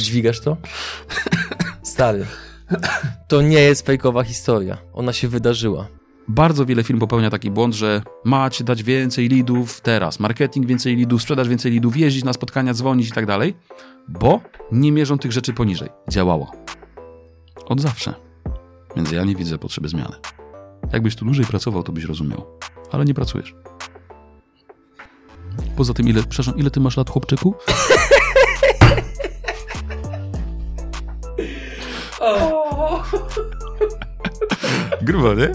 Dźwigasz to? Stary. To nie jest fejkowa historia. Ona się wydarzyła. Bardzo wiele firm popełnia taki błąd, że macie dać więcej lidów teraz, marketing więcej lidów, sprzedaż więcej lidów, jeździć na spotkania, dzwonić i tak dalej, bo nie mierzą tych rzeczy poniżej. Działało. Od zawsze. Więc ja nie widzę potrzeby zmiany. Jakbyś tu dłużej pracował, to byś rozumiał. Ale nie pracujesz. Poza tym, ile, przepraszam, ile ty masz lat, chłopczyku? Grubo, nie?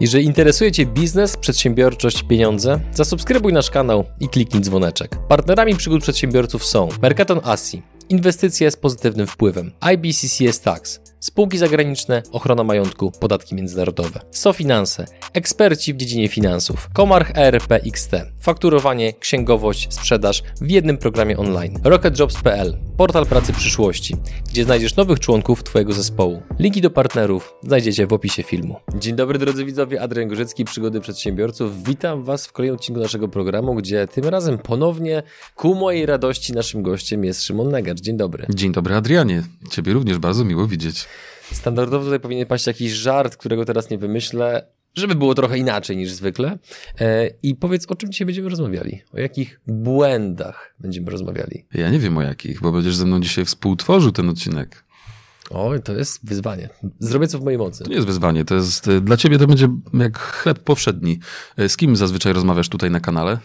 Jeżeli interesuje Cię biznes, przedsiębiorczość, pieniądze, zasubskrybuj nasz kanał i kliknij dzwoneczek. Partnerami przygód przedsiębiorców są Mercaton Asi, inwestycje z pozytywnym wpływem, IBCCS Tax, spółki zagraniczne, ochrona majątku, podatki międzynarodowe, SoFinanse, eksperci w dziedzinie finansów, Komarch ERP XT, fakturowanie, księgowość, sprzedaż w jednym programie online, rocketjobs.pl, portal pracy przyszłości, gdzie znajdziesz nowych członków Twojego zespołu. Linki do partnerów znajdziecie w opisie filmu. Dzień dobry drodzy widzowie, Adrian Gorzycki, Przygody Przedsiębiorców. Witam Was w kolejnym odcinku naszego programu, gdzie tym razem ponownie ku mojej radości naszym gościem jest Szymon Negacz. Dzień dobry. Dzień dobry, Adrianie. Ciebie również bardzo miło widzieć. Standardowo tutaj powinien paść jakiś żart, którego teraz nie wymyślę, żeby było trochę inaczej niż zwykle. E, I powiedz, o czym dzisiaj będziemy rozmawiali? O jakich błędach będziemy rozmawiali? Ja nie wiem o jakich, bo będziesz ze mną dzisiaj współtworzył ten odcinek. O, to jest wyzwanie. Zrobię co w mojej mocy. To nie jest wyzwanie, to jest, dla ciebie to będzie jak chleb powszedni. Z kim zazwyczaj rozmawiasz tutaj na kanale?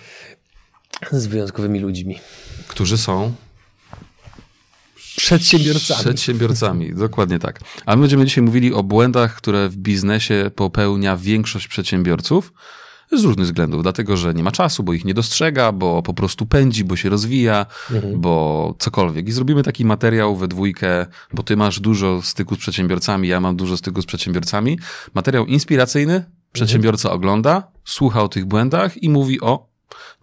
Z wyjątkowymi ludźmi. Którzy są Przedsiębiorcami. Przedsiębiorcami, dokładnie tak. A my będziemy dzisiaj mówili o błędach, które w biznesie popełnia większość przedsiębiorców z różnych względów. Dlatego, że nie ma czasu, bo ich nie dostrzega, bo po prostu pędzi, bo się rozwija, mhm. bo cokolwiek. I zrobimy taki materiał we dwójkę, bo ty masz dużo styku z przedsiębiorcami, ja mam dużo styku z przedsiębiorcami. Materiał inspiracyjny, przedsiębiorca mhm. ogląda, słucha o tych błędach i mówi o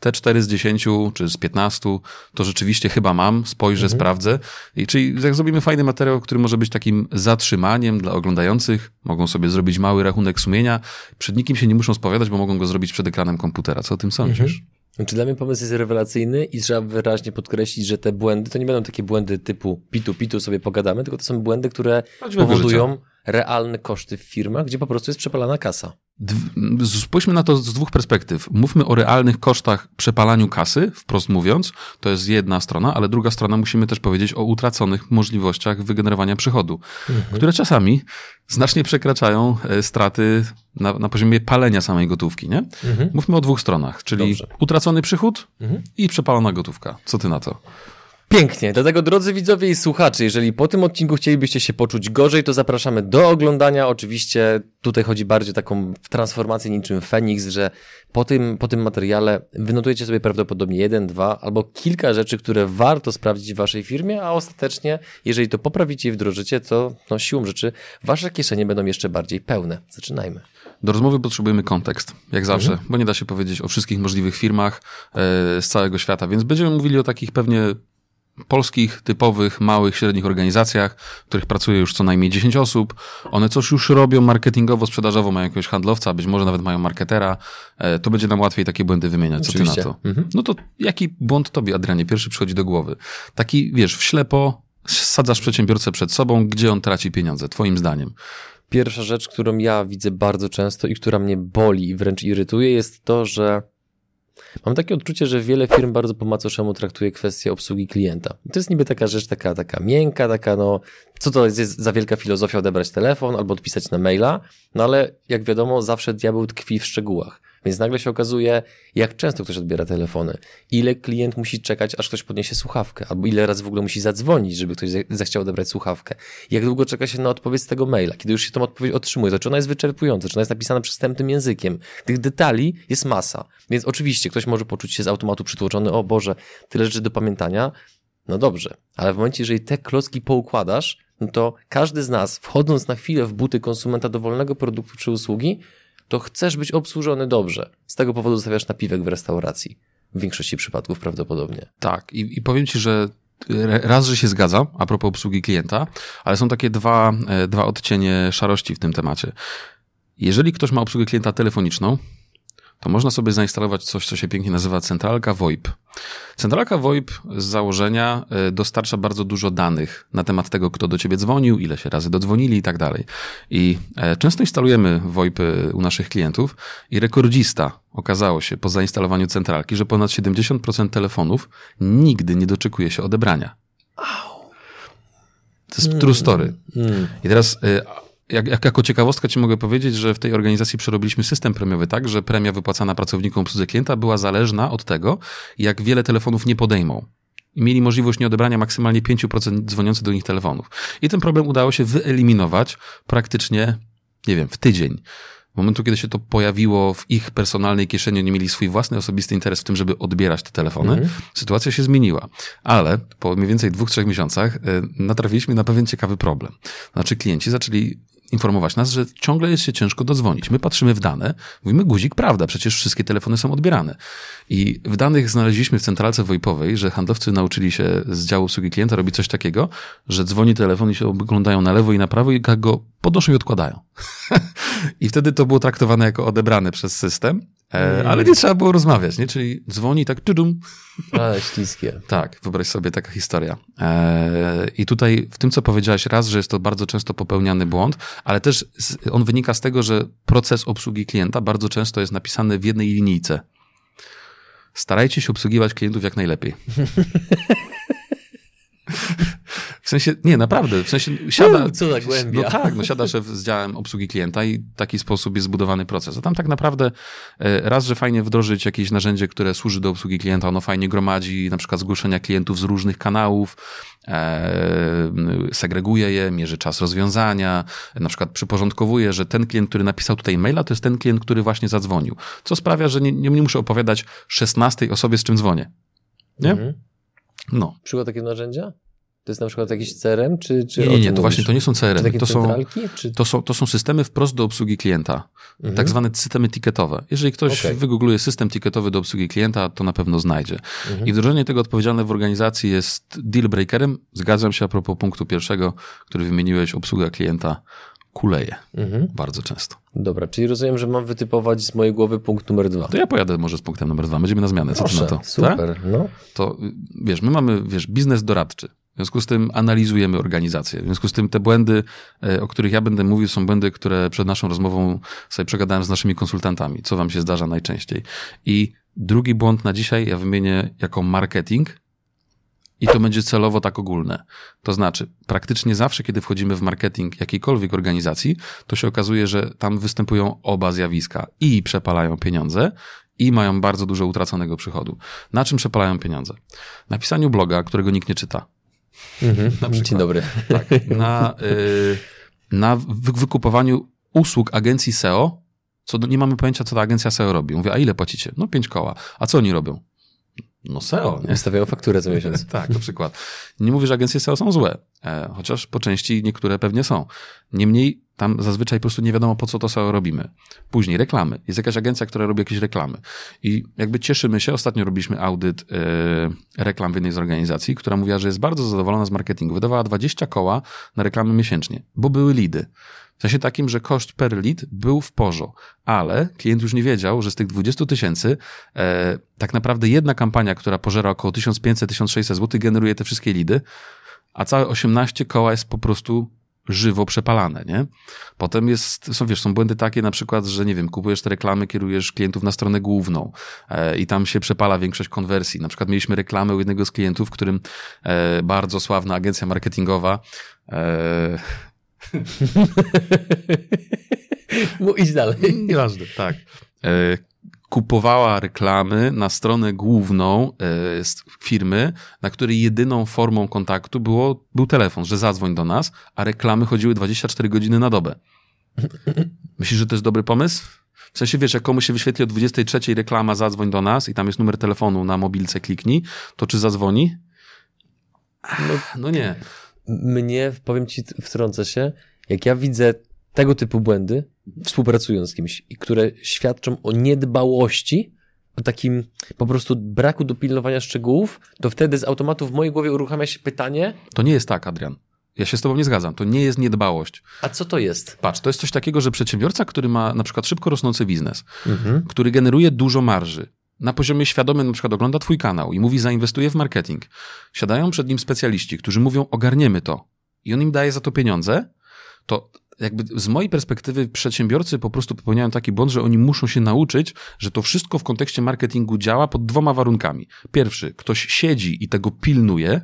te 4 z 10 czy z 15 to rzeczywiście chyba mam, spojrzę, mhm. sprawdzę. I czyli jak zrobimy fajny materiał, który może być takim zatrzymaniem dla oglądających, mogą sobie zrobić mały rachunek sumienia, przed nikim się nie muszą spowiadać, bo mogą go zrobić przed ekranem komputera. Co o tym sądzisz? Mhm. Znaczy dla mnie pomysł jest rewelacyjny i trzeba wyraźnie podkreślić, że te błędy to nie będą takie błędy typu pitu, pitu sobie pogadamy, tylko to są błędy, które powodują realne koszty w firmach, gdzie po prostu jest przepalana kasa. Spójrzmy na to z dwóch perspektyw. Mówmy o realnych kosztach przepalaniu kasy, wprost mówiąc, to jest jedna strona, ale druga strona musimy też powiedzieć o utraconych możliwościach wygenerowania przychodu, mhm. które czasami znacznie przekraczają e, straty na, na poziomie palenia samej gotówki. Nie? Mhm. Mówmy o dwóch stronach, czyli Dobrze. utracony przychód mhm. i przepalona gotówka. Co ty na to? Pięknie. Dlatego, drodzy widzowie i słuchacze, jeżeli po tym odcinku chcielibyście się poczuć gorzej, to zapraszamy do oglądania. Oczywiście tutaj chodzi bardziej o taką transformację niczym Feniks, że po tym, po tym materiale wynotujecie sobie prawdopodobnie jeden, dwa albo kilka rzeczy, które warto sprawdzić w waszej firmie, a ostatecznie, jeżeli to poprawicie i wdrożycie, to no, siłą rzeczy wasze kieszenie będą jeszcze bardziej pełne. Zaczynajmy. Do rozmowy potrzebujemy kontekst, jak zawsze, mhm. bo nie da się powiedzieć o wszystkich możliwych firmach e, z całego świata, więc będziemy mówili o takich pewnie polskich, typowych, małych, średnich organizacjach, w których pracuje już co najmniej 10 osób. One coś już robią marketingowo, sprzedażowo, mają jakiegoś handlowca, być może nawet mają marketera. E, to będzie nam łatwiej takie błędy wymieniać. Co Oczywiście. ty na to? Mhm. No to jaki błąd tobie, Adrianie, pierwszy przychodzi do głowy? Taki, wiesz, w ślepo sadzasz przedsiębiorcę przed sobą, gdzie on traci pieniądze, twoim zdaniem? Pierwsza rzecz, którą ja widzę bardzo często i która mnie boli i wręcz irytuje, jest to, że Mam takie odczucie, że wiele firm bardzo po macoszemu traktuje kwestię obsługi klienta. I to jest niby taka rzecz, taka, taka miękka, taka no, co to jest, za wielka filozofia odebrać telefon albo odpisać na maila, no ale jak wiadomo, zawsze diabeł tkwi w szczegółach. Więc nagle się okazuje, jak często ktoś odbiera telefony, ile klient musi czekać, aż ktoś podniesie słuchawkę, albo ile razy w ogóle musi zadzwonić, żeby ktoś zechciał odebrać słuchawkę. Jak długo czeka się na odpowiedź z tego maila, kiedy już się tą odpowiedź otrzymuje, to czy ona jest wyczerpująca, czy ona jest napisana przystępnym językiem. Tych detali jest masa. Więc oczywiście ktoś może poczuć się z automatu przytłoczony, o Boże, tyle rzeczy do pamiętania. No dobrze, ale w momencie, jeżeli te klocki poukładasz, no to każdy z nas, wchodząc na chwilę w buty konsumenta dowolnego produktu czy usługi, to chcesz być obsłużony dobrze. Z tego powodu zostawiasz napiwek w restauracji. W większości przypadków prawdopodobnie. Tak, i, i powiem ci, że raz, że się zgadzam a propos obsługi klienta, ale są takie dwa, e, dwa odcienie szarości w tym temacie. Jeżeli ktoś ma obsługę klienta telefoniczną, to można sobie zainstalować coś, co się pięknie nazywa centralka VoIP. Centralka VoIP z założenia e, dostarcza bardzo dużo danych na temat tego, kto do ciebie dzwonił, ile się razy dodzwonili i tak dalej. I e, często instalujemy VoIPy u naszych klientów i rekordzista okazało się po zainstalowaniu centralki, że ponad 70% telefonów nigdy nie doczekuje się odebrania. To jest true story. I teraz y, jak, jak, jako ciekawostkę ci mogę powiedzieć, że w tej organizacji przerobiliśmy system premiowy tak, że premia wypłacana pracownikom obsłudze klienta była zależna od tego, jak wiele telefonów nie podejmą. Mieli możliwość nieodebrania maksymalnie 5% dzwoniących do nich telefonów. I ten problem udało się wyeliminować praktycznie, nie wiem, w tydzień. W momentu, kiedy się to pojawiło w ich personalnej kieszeni, nie mieli swój własny osobisty interes w tym, żeby odbierać te telefony, -hmm. sytuacja się zmieniła. Ale po mniej więcej dwóch, trzech miesiącach y, natrafiliśmy na pewien ciekawy problem. Znaczy klienci zaczęli informować nas, że ciągle jest się ciężko dodzwonić. My patrzymy w dane, mówimy guzik, prawda, przecież wszystkie telefony są odbierane. I w danych znaleźliśmy w centralce VoIPowej, że handlowcy nauczyli się z działu obsługi klienta robić coś takiego, że dzwoni telefon i się oglądają na lewo i na prawo i go podnoszą i odkładają. I wtedy to było traktowane jako odebrane przez system, e, ale nie trzeba było rozmawiać, nie? Czyli dzwoni tak tudum. Ale śliskie. tak, wyobraź sobie taka historia. E, I tutaj w tym, co powiedziałeś raz, że jest to bardzo często popełniany błąd, ale też on wynika z tego, że proces obsługi klienta bardzo często jest napisany w jednej linijce. Starajcie się obsługiwać klientów jak najlepiej. W sensie, nie, naprawdę, w sensie siada... Co za głębia. No tak, no siada szef z działem obsługi klienta i w taki sposób jest zbudowany proces. A tam tak naprawdę e, raz, że fajnie wdrożyć jakieś narzędzie, które służy do obsługi klienta, ono fajnie gromadzi na przykład zgłoszenia klientów z różnych kanałów, e, segreguje je, mierzy czas rozwiązania, na przykład przyporządkowuje, że ten klient, który napisał tutaj maila, to jest ten klient, który właśnie zadzwonił. Co sprawia, że nie, nie muszę opowiadać 16 osobie, z czym dzwonię. Nie? Mhm. No. Przykład takiego narzędzia? To jest na przykład jakiś CRM, czy... czy nie, nie, to właśnie to nie są CRM. To są, czy... to, są, to są systemy wprost do obsługi klienta. Mhm. Tak zwane systemy ticketowe. Jeżeli ktoś okay. wygoogluje system ticketowy do obsługi klienta, to na pewno znajdzie. Mhm. I wdrożenie tego odpowiedzialne w organizacji jest deal breakerem. Zgadzam się a propos punktu pierwszego, który wymieniłeś, obsługa klienta kuleje. Mhm. Bardzo często. Dobra, czyli rozumiem, że mam wytypować z mojej głowy punkt numer dwa. To ja pojadę może z punktem numer dwa. Będziemy na zmianę. Co Proszę, ty na to? Super, tak? no. To wiesz, my mamy, wiesz, biznes doradczy. W związku z tym analizujemy organizację. W związku z tym te błędy, e, o których ja będę mówił, są błędy, które przed naszą rozmową sobie przegadałem z naszymi konsultantami. Co wam się zdarza najczęściej? I drugi błąd na dzisiaj ja wymienię jako marketing, i to będzie celowo tak ogólne. To znaczy, praktycznie zawsze, kiedy wchodzimy w marketing jakiejkolwiek organizacji, to się okazuje, że tam występują oba zjawiska i przepalają pieniądze, i mają bardzo dużo utraconego przychodu. Na czym przepalają pieniądze? Na pisaniu bloga, którego nikt nie czyta. Mhm. Na Dzień dobry. Tak, na, y, na wykupowaniu usług agencji SEO, co nie mamy pojęcia, co ta agencja SEO robi. Mówię, a ile płacicie? No pięć koła. A co oni robią? No SEO, nie? Wystawiają fakturę co miesiąc. tak, na przykład. Nie mówię, że agencje SEO są złe, e, chociaż po części niektóre pewnie są. Niemniej tam zazwyczaj po prostu nie wiadomo, po co to SEO robimy. Później reklamy. Jest jakaś agencja, która robi jakieś reklamy. I jakby cieszymy się, ostatnio robiliśmy audyt e, reklam w jednej z organizacji, która mówiła, że jest bardzo zadowolona z marketingu. Wydawała 20 koła na reklamy miesięcznie, bo były lidy. W sensie takim, że koszt per lead był w porzo, ale klient już nie wiedział, że z tych 20 tysięcy e, tak naprawdę jedna kampania, która pożera około 1500-1600 zł, generuje te wszystkie lidy, a całe 18 koła jest po prostu żywo przepalane, nie? Potem jest, są, wiesz, są błędy takie na przykład, że nie wiem, kupujesz te reklamy, kierujesz klientów na stronę główną e, i tam się przepala większość konwersji. Na przykład mieliśmy reklamę u jednego z klientów, którym e, bardzo sławna agencja marketingowa e, Mu idź dalej. Nieważne, tak. E, kupowała reklamy na stronę główną e, firmy, na której jedyną formą kontaktu było, był telefon, że zadzwoń do nas, a reklamy chodziły 24 godziny na dobę. Myślisz, że to jest dobry pomysł? W sensie, wiesz, jak komuś się wyświetli o 23 reklama zadzwoń do nas i tam jest numer telefonu na mobilce, kliknij, to czy zadzwoni? No, no nie mnie, powiem ci, wtrącę się, jak ja widzę tego typu błędy, współpracując z kimś, i które świadczą o niedbałości, o takim po prostu braku dopilnowania szczegółów, to wtedy z automatu w mojej głowie uruchamia się pytanie. To nie jest tak, Adrian. Ja się z tobą nie zgadzam. To nie jest niedbałość. A co to jest? Patrz, to jest coś takiego, że przedsiębiorca, który ma na przykład szybko rosnący biznes, mhm. który generuje dużo marży, na poziomie świadomym na przykład ogląda twój kanał i mówi zainwestuję w marketing. Siadają przed nim specjaliści, którzy mówią ogarniemy to i on im daje za to pieniądze, to jakby z mojej perspektywy przedsiębiorcy po prostu popełniają taki błąd, że oni muszą się nauczyć, że to wszystko w kontekście marketingu działa pod dwoma warunkami. Pierwszy, ktoś siedzi i tego pilnuje,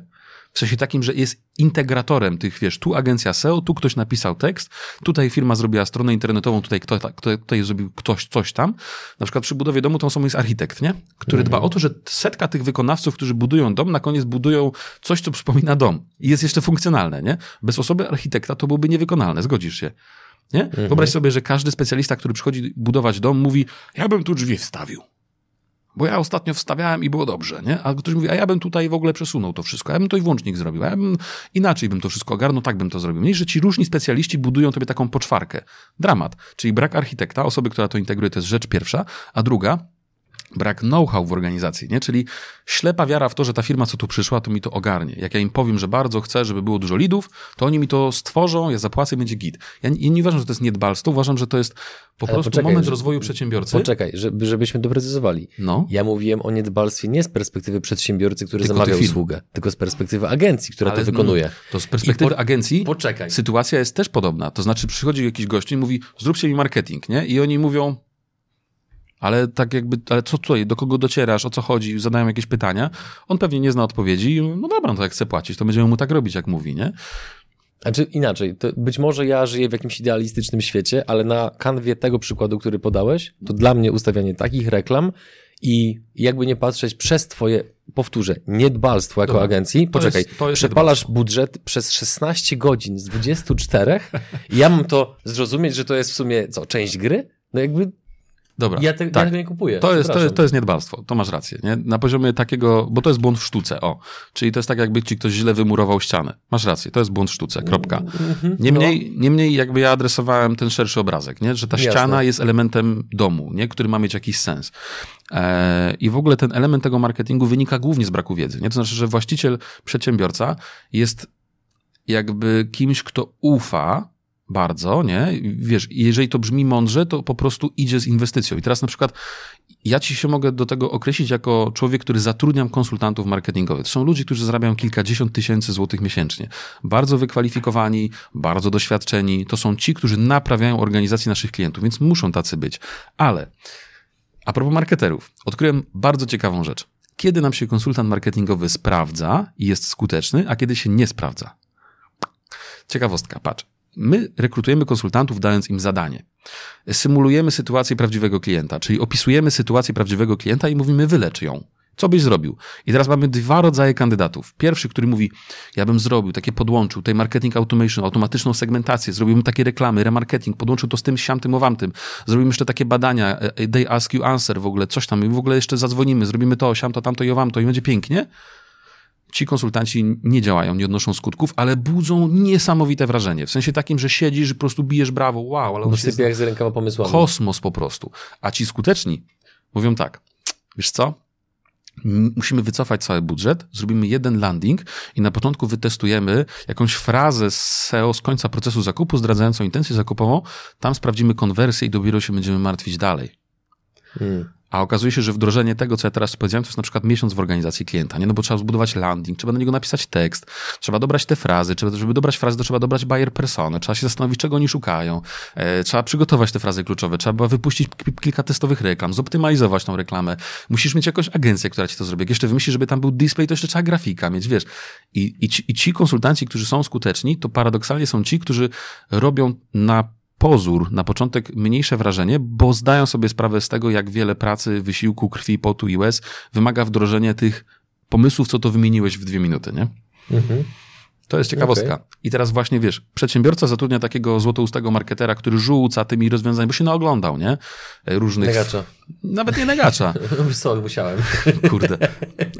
w sensie takim, że jest integratorem tych, wiesz, tu agencja SEO, tu ktoś napisał tekst, tutaj firma zrobiła stronę internetową, tutaj, kto, kto, tutaj zrobił ktoś coś tam. Na przykład przy budowie domu tą osobą jest architekt, nie? Który dba o to, że setka tych wykonawców, którzy budują dom, na koniec budują coś, co przypomina dom. I jest jeszcze funkcjonalne, nie? Bez osoby architekta to byłoby niewykonalne, zgodzisz się? Nie? Mhm. Wyobraź sobie, że każdy specjalista, który przychodzi budować dom, mówi, ja bym tu drzwi wstawił. Bo ja ostatnio wstawiałem i było dobrze, nie? A ktoś mówi, a ja bym tutaj w ogóle przesunął to wszystko, ja bym to i włącznik zrobił, ja bym inaczej bym to wszystko ogarnął, tak bym to zrobił. Mniej, że ci różni specjaliści budują tobie taką poczwarkę. Dramat. Czyli brak architekta, osoby, która to integruje, to jest rzecz pierwsza, a druga, brak know-how w organizacji, nie? Czyli ślepa wiara w to, że ta firma, co tu przyszła, to mi to ogarnie. Jak ja im powiem, że bardzo chcę, żeby było dużo lidów, to oni mi to stworzą, ja zapłacę i będzie git. Ja nie, nie uważam, że to jest niedbalstwo, uważam, że to jest po Ale prostu poczekaj, moment że, rozwoju przedsiębiorcy. Poczekaj, żeby, żebyśmy doprecyzowali. No. Ja mówiłem o niedbalstwie nie z perspektywy przedsiębiorcy, który tylko zamawia usługę, tylko z perspektywy agencji, która Ale to wykonuje. No, to z perspektywy po, agencji poczekaj. sytuacja jest też podobna. To znaczy przychodzi jakiś gość i mówi, zróbcie mi marketing, nie? I oni mówią, ale tak jakby, ale co tutaj, do kogo docierasz, o co chodzi, zadają jakieś pytania, on pewnie nie zna odpowiedzi, no dobra, no to jak chce płacić, to będziemy mu tak robić, jak mówi, nie? Znaczy inaczej, być może ja żyję w jakimś idealistycznym świecie, ale na kanwie tego przykładu, który podałeś, to dla mnie ustawianie takich reklam i jakby nie patrzeć przez twoje, powtórzę, niedbalstwo jako Dobra, agencji, poczekaj, to jest, to jest przepalasz niedbalstwo. budżet przez 16 godzin z 24 i ja mam to zrozumieć, że to jest w sumie, co, część gry? No jakby Dobra. Ja, te, tak. ja tego nie kupuję. To jest, to, jest, to jest niedbalstwo, to masz rację. Nie? Na poziomie takiego, bo to jest błąd w sztuce, o. Czyli to jest tak, jakby ci ktoś źle wymurował ścianę. Masz rację, to jest błąd w sztuce, kropka. Mhm. Niemniej, no. niemniej jakby ja adresowałem ten szerszy obrazek, nie? że ta Jasne. ściana jest elementem domu, nie? który ma mieć jakiś sens. E, I w ogóle ten element tego marketingu wynika głównie z braku wiedzy. Nie? To znaczy, że właściciel, przedsiębiorca jest jakby kimś, kto ufa bardzo, nie? Wiesz, jeżeli to brzmi mądrze, to po prostu idzie z inwestycją. I teraz na przykład ja ci się mogę do tego określić jako człowiek, który zatrudniam konsultantów marketingowych. To są ludzie, którzy zarabiają kilkadziesiąt tysięcy złotych miesięcznie. Bardzo wykwalifikowani, bardzo doświadczeni. To są ci, którzy naprawiają organizację naszych klientów, więc muszą tacy być. Ale a propos marketerów, odkryłem bardzo ciekawą rzecz. Kiedy nam się konsultant marketingowy sprawdza i jest skuteczny, a kiedy się nie sprawdza? Ciekawostka, patrz. My rekrutujemy konsultantów, dając im zadanie. Symulujemy sytuację prawdziwego klienta, czyli opisujemy sytuację prawdziwego klienta i mówimy, wylecz ją. Co byś zrobił? I teraz mamy dwa rodzaje kandydatów. Pierwszy, który mówi, ja bym zrobił, takie podłączył, tutaj marketing automation, automatyczną segmentację, zrobiłbym takie reklamy, remarketing, podłączył to z tym, siam, tym, owam tym. Zrobimy jeszcze takie badania, e, e, they ask you answer w ogóle, coś tam i w ogóle jeszcze zadzwonimy, zrobimy to, siam, to, tamto i owam to i będzie pięknie ci konsultanci nie działają, nie odnoszą skutków, ale budzą niesamowite wrażenie. W sensie takim, że siedzisz, że po prostu bijesz brawo, wow, ale on jest jak z rękoma pomysłami. Kosmos po prostu. A ci skuteczni mówią tak, wiesz co? Musimy wycofać cały budżet, zrobimy jeden landing i na początku wytestujemy jakąś frazę z SEO z końca procesu zakupu, zdradzającą intencję zakupową, tam sprawdzimy konwersję i dopiero się będziemy martwić dalej. Hmm. A okazuje się, że wdrożenie tego, co ja teraz powiedziałem, to jest na przykład miesiąc w organizacji klienta, nie? No bo trzeba zbudować landing, trzeba do niego napisać tekst, trzeba dobrać te frazy, trzeba, żeby dobrać frazy, to trzeba dobrać buyer persony, trzeba się zastanowić, czego oni szukają, e, trzeba przygotować te frazy kluczowe, trzeba wypuścić kilka testowych reklam, zoptymalizować tą reklamę. Musisz mieć jakąś agencję, która ci to zrobi. Jak jeszcze wymyślisz, żeby tam był display, to jeszcze trzeba grafika mieć, wiesz. I, i, ci, i ci konsultanci, którzy są skuteczni, to paradoksalnie są ci, którzy robią na pozór, na początek mniejsze wrażenie, bo zdają sobie sprawę z tego, jak wiele pracy, wysiłku, krwi, potu i łez wymaga wdrożenia tych pomysłów, co to wymieniłeś w dwie minuty, nie? Mhm. To jest ciekawostka. Okay. I teraz właśnie wiesz, przedsiębiorca zatrudnia takiego złotoustego marketera, który rzuca tymi rozwiązaniami, bo się naoglądał, nie? Różnych. Negacza. Nawet nie negacza. Sorry, musiałem. Kurde.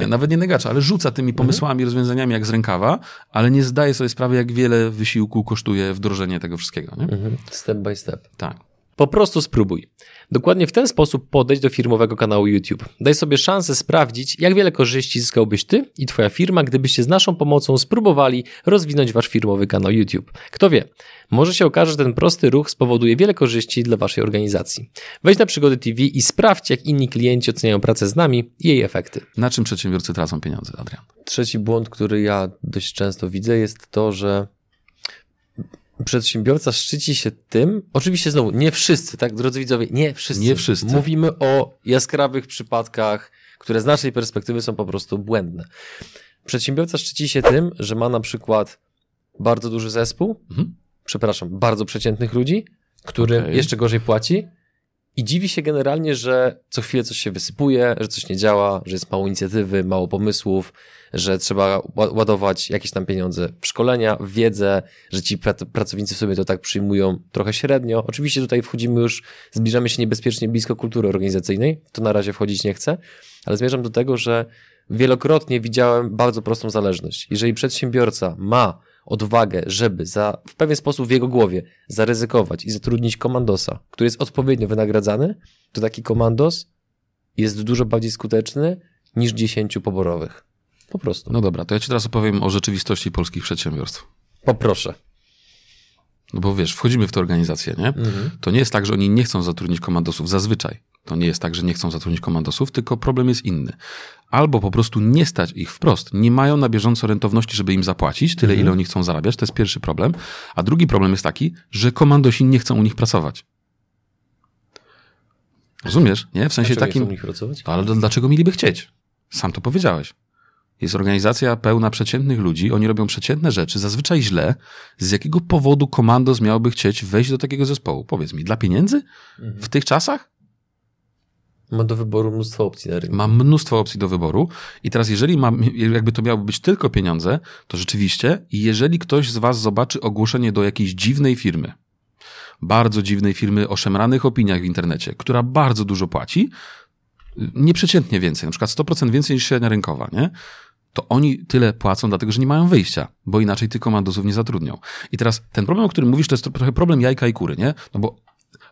Nawet nie negacza, ale rzuca tymi mhm. pomysłami, rozwiązaniami jak z rękawa, ale nie zdaje sobie sprawy, jak wiele wysiłku kosztuje wdrożenie tego wszystkiego, nie? Mhm. Step by step. Tak. Po prostu spróbuj. Dokładnie w ten sposób podejdź do firmowego kanału YouTube. Daj sobie szansę sprawdzić, jak wiele korzyści zyskałbyś ty i twoja firma, gdybyście z naszą pomocą spróbowali rozwinąć wasz firmowy kanał YouTube. Kto wie, może się okaże, że ten prosty ruch spowoduje wiele korzyści dla waszej organizacji. Wejdź na Przygody TV i sprawdź, jak inni klienci oceniają pracę z nami i jej efekty. Na czym przedsiębiorcy tracą pieniądze, Adrian? Trzeci błąd, który ja dość często widzę, jest to, że przedsiębiorca szczyci się tym, oczywiście znowu, nie wszyscy, tak, drodzy widzowie, nie wszyscy. Nie wszyscy. Mówimy o jaskrawych przypadkach, które z naszej perspektywy są po prostu błędne. Przedsiębiorca szczyci się tym, że ma na przykład bardzo duży zespół, Mhm. przepraszam, bardzo przeciętnych ludzi, który Okej. jeszcze gorzej płaci i dziwi się generalnie, że co chwilę coś się wysypuje, że coś nie działa, że jest mało inicjatywy, mało pomysłów, że trzeba ła- ładować jakieś tam pieniądze w szkolenia, w wiedzę, że ci prac- pracownicy sobie to tak przyjmują trochę średnio. Oczywiście tutaj wchodzimy już, zbliżamy się niebezpiecznie blisko kultury organizacyjnej, to na razie wchodzić nie chcę, ale zmierzam do tego, że wielokrotnie widziałem bardzo prostą zależność. Jeżeli przedsiębiorca ma odwagę, żeby za, w pewien sposób w jego głowie zaryzykować i zatrudnić komandosa, który jest odpowiednio wynagradzany, to taki komandos jest dużo bardziej skuteczny niż 10 poborowych. Po prostu. No dobra, to ja ci teraz opowiem o rzeczywistości polskich przedsiębiorstw. Poproszę. No bo wiesz, wchodzimy w tę organizację, nie? To nie jest tak, że oni nie chcą zatrudnić komandosów. Zazwyczaj to nie jest tak, że nie chcą zatrudnić komandosów, tylko problem jest inny. Albo po prostu nie stać ich wprost. Nie mają na bieżąco rentowności, żeby im zapłacić tyle, ile oni chcą zarabiać. To jest pierwszy problem. A drugi problem jest taki, że komandosi nie chcą u nich pracować. Rozumiesz? Nie? W sensie Dlaczego nie takim. chcą u nich pracować? Ale dlaczego mieliby chcieć? Sam to powiedziałeś. Jest organizacja pełna przeciętnych ludzi, oni robią przeciętne rzeczy, zazwyczaj źle. Z jakiego powodu komandos miałby chcieć wejść do takiego zespołu? Powiedz mi, dla pieniędzy? W tych czasach? Ma do wyboru mnóstwo opcji na rynku. Ma mnóstwo opcji do wyboru. I teraz, jeżeli mam, jakby to miało być tylko pieniądze, to rzeczywiście, jeżeli ktoś z Was zobaczy ogłoszenie do jakiejś dziwnej firmy, bardzo dziwnej firmy o szemranych opiniach w internecie, która bardzo dużo płaci, nieprzeciętnie więcej, na przykład 100% więcej niż średnia rynkowa, nie? To oni tyle płacą, dlatego że nie mają wyjścia, bo inaczej tych komandosów nie zatrudnią. I teraz ten problem, o którym mówisz, to jest trochę problem jajka i kury, nie? No bo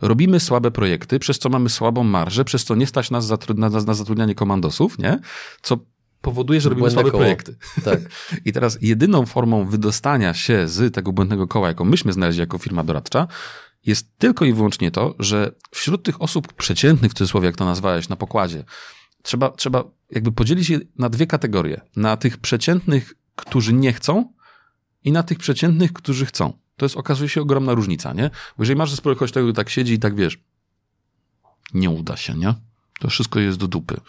robimy słabe projekty, przez co mamy słabą marżę, przez co nie stać nas na, na zatrudnianie komandosów, nie? Co powoduje, że robimy Błędne słabe koło. projekty. Tak. I teraz jedyną formą wydostania się z tego błędnego koła, jaką myśmy znaleźli jako firma doradcza, jest tylko i wyłącznie to, że wśród tych osób przeciętnych, w cudzysłowie, jak to nazwałeś, na pokładzie, trzeba, trzeba jakby podzielić je na dwie kategorie. Na tych przeciętnych, którzy nie chcą i na tych przeciętnych, którzy chcą. To jest, okazuje się, ogromna różnica, nie? Bo jeżeli masz zespół kogoś, który tak siedzi i tak wiesz, nie uda się, nie? To wszystko jest do dupy.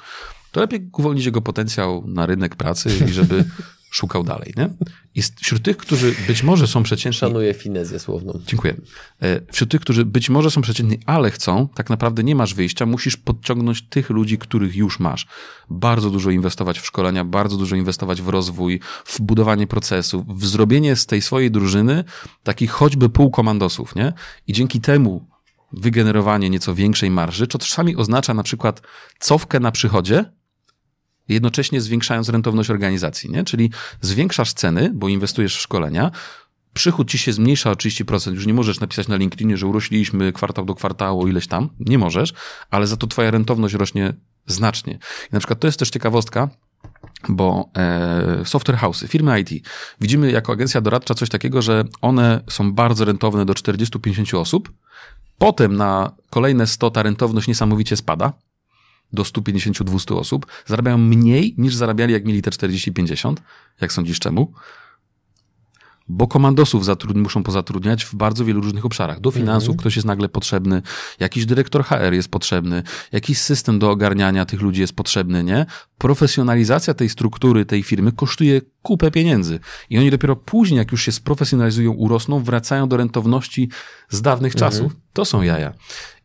To lepiej uwolnić jego potencjał na rynek pracy i żeby szukał dalej, nie? I wśród tych, którzy być może są przeciętni, Szanuję finezję słowną. Dziękuję. E, Wśród tych, którzy być może są przeciętni, ale chcą, tak naprawdę nie masz wyjścia, musisz podciągnąć tych ludzi, których już masz. Bardzo dużo inwestować w szkolenia, bardzo dużo inwestować w rozwój, w budowanie procesów, w zrobienie z tej swojej drużyny takich choćby półkomandosów, nie? I dzięki temu wygenerowanie nieco większej marży, co czasami oznacza na przykład cofkę na przychodzie, jednocześnie zwiększając rentowność organizacji, nie? Czyli zwiększasz ceny, bo inwestujesz w szkolenia, przychód ci się zmniejsza o 30%, już nie możesz napisać na LinkedInie, że urośliśmy kwartał do kwartału, ileś tam, nie możesz, ale za to twoja rentowność rośnie znacznie. I na przykład to jest też ciekawostka, bo e, software house'y, firmy IT, widzimy jako agencja doradcza coś takiego, że one są bardzo rentowne do 40-50 osób, potem na kolejne 100 ta rentowność niesamowicie spada, do 150-200 osób, zarabiają mniej niż zarabiali jak mieli te 40-50. Jak sądzisz czemu? Bo komandosów zatrudni, muszą pozatrudniać w bardzo wielu różnych obszarach. Do finansów ktoś jest nagle potrzebny, jakiś dyrektor HR jest potrzebny, jakiś system do ogarniania tych ludzi jest potrzebny, nie? Profesjonalizacja tej struktury, tej firmy kosztuje kupę pieniędzy. I oni dopiero później, jak już się sprofesjonalizują, urosną, wracają do rentowności z dawnych czasów. To są jaja.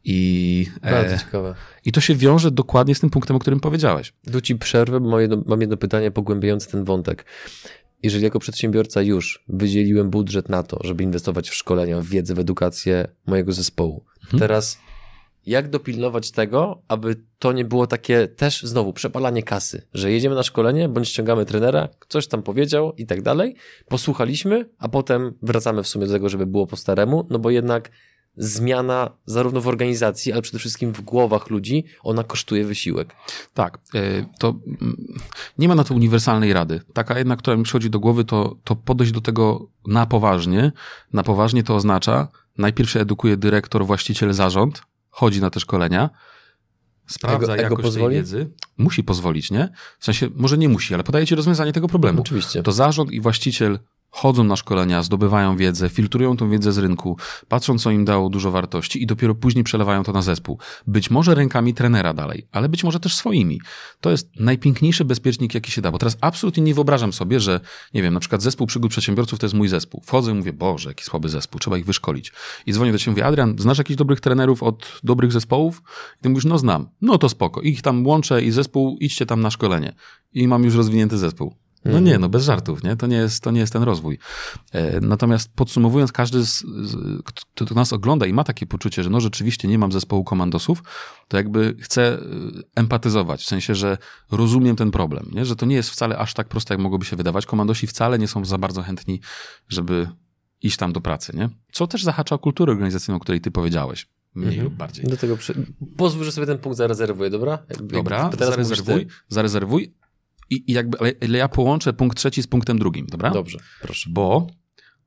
I, Bardzo e, ciekawe. I to się wiąże dokładnie z tym punktem, o którym powiedziałeś. Tu ci przerwę, bo mam jedno, mam jedno pytanie pogłębiające ten wątek. Jeżeli jako przedsiębiorca już wydzieliłem budżet na to, żeby inwestować w szkolenia, w wiedzę, w edukację mojego zespołu, teraz jak dopilnować tego, aby to nie było takie też znowu przepalanie kasy, że jedziemy na szkolenie, bądź ściągamy trenera, coś tam powiedział i tak dalej, posłuchaliśmy, a potem wracamy w sumie do tego, żeby było po staremu, no bo jednak zmiana zarówno w organizacji, ale przede wszystkim w głowach ludzi, ona kosztuje wysiłek. Tak, e, to mm, nie ma na to uniwersalnej rady. Taka jedna, która mi przychodzi do głowy, to, to podejść do tego na poważnie. Na poważnie to oznacza, najpierw się edukuje dyrektor, właściciel, zarząd, chodzi na te szkolenia, sprawdza ego, ego jakość pozwoli? tej wiedzy. Musi pozwolić, nie? W sensie, może nie musi, ale podaje ci rozwiązanie tego problemu. Oczywiście. To zarząd i właściciel chodzą na szkolenia, zdobywają wiedzę, filtrują tą wiedzę z rynku, patrzą, co im dało dużo wartości i dopiero później przelewają to na zespół. Być może rękami trenera dalej, ale być może też swoimi. To jest najpiękniejszy bezpiecznik, jaki się da, bo teraz absolutnie nie wyobrażam sobie, że, nie wiem, na przykład zespół przygód przedsiębiorców to jest mój zespół. Wchodzę i mówię, Boże, jaki słaby zespół, trzeba ich wyszkolić. I dzwonię do ciebie, mówię, Adrian, znasz jakichś dobrych trenerów od dobrych zespołów? I ty mówisz, no znam. No to spoko. Ich tam łączę i zespół, idźcie tam na szkolenie. I mam już rozwinięty zespół. No nie, no bez żartów, nie? To nie jest, to nie jest ten rozwój. E, natomiast podsumowując, każdy, z, kto, kto nas ogląda i ma takie poczucie, że no rzeczywiście nie mam zespołu komandosów, to jakby chce e, empatyzować, w sensie, że rozumiem ten problem, nie? Że to nie jest wcale aż tak proste, jak mogłoby się wydawać. Komandosi wcale nie są za bardzo chętni, żeby iść tam do pracy, nie? Co też zahacza o kulturę organizacyjną, o której ty powiedziałeś. Mniej mhm. lub bardziej. Do tego przy... Pozwól, że sobie ten punkt zarezerwuję, dobra? dobra, zarezerwuj, zarezerwuj, i, i jakby, ale ja połączę punkt trzeci z punktem drugim, dobra? Dobrze, proszę. Bo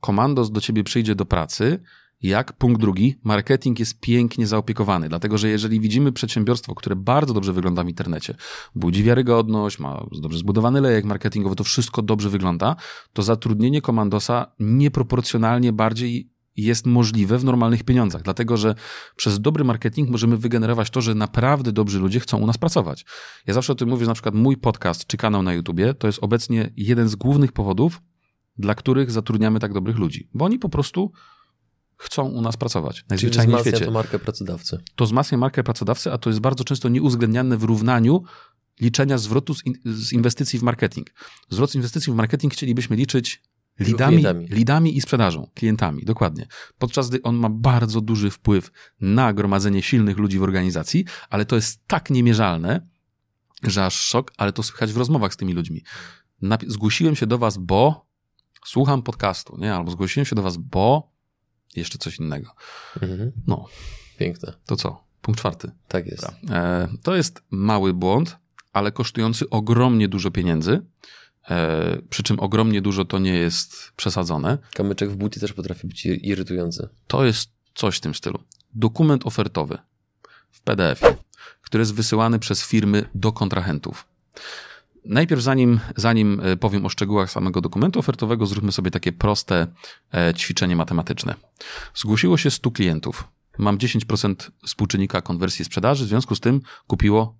komandos do ciebie przyjdzie do pracy, jak punkt drugi, marketing jest pięknie zaopiekowany, dlatego że jeżeli widzimy przedsiębiorstwo, które bardzo dobrze wygląda w internecie, budzi wiarygodność, ma dobrze zbudowany lejek marketingowy, to wszystko dobrze wygląda, to zatrudnienie komandosa nieproporcjonalnie bardziej jest możliwe w normalnych pieniądzach, dlatego że przez dobry marketing możemy wygenerować to, że naprawdę dobrzy ludzie chcą u nas pracować. Ja zawsze o tym mówię, że na przykład mój podcast czy kanał na YouTubie to jest obecnie jeden z głównych powodów, dla których zatrudniamy tak dobrych ludzi, bo oni po prostu chcą u nas pracować. Najzwyczajniej Czyli w świecie. to markę pracodawcy. To wzmacnia markę pracodawcy, a to jest bardzo często nieuwzględniane w równaniu liczenia zwrotu z, in, z inwestycji w marketing. Zwrot z inwestycji w marketing chcielibyśmy liczyć Lidami, lidami i sprzedażą, klientami, dokładnie. Podczas gdy on ma bardzo duży wpływ na gromadzenie silnych ludzi w organizacji, ale to jest tak niemierzalne, że aż szok, ale to słychać w rozmowach z tymi ludźmi. Zgłosiłem się do was, bo słucham podcastu, nie? Albo zgłosiłem się do was, bo jeszcze coś innego. Mhm. No. Piękne. To co? Punkt czwarty. Tak jest. E, to jest mały błąd, ale kosztujący ogromnie dużo pieniędzy. E, przy czym ogromnie dużo to nie jest przesadzone. Kamyczek w buty też potrafi być irytujący. To jest coś w tym stylu. Dokument ofertowy w PDF-ie, który jest wysyłany przez firmy do kontrahentów. Najpierw, zanim, zanim e, powiem o szczegółach samego dokumentu ofertowego, zróbmy sobie takie proste e, ćwiczenie matematyczne. Zgłosiło się 100 klientów. Mam 10% współczynnika konwersji sprzedaży, w związku z tym kupiło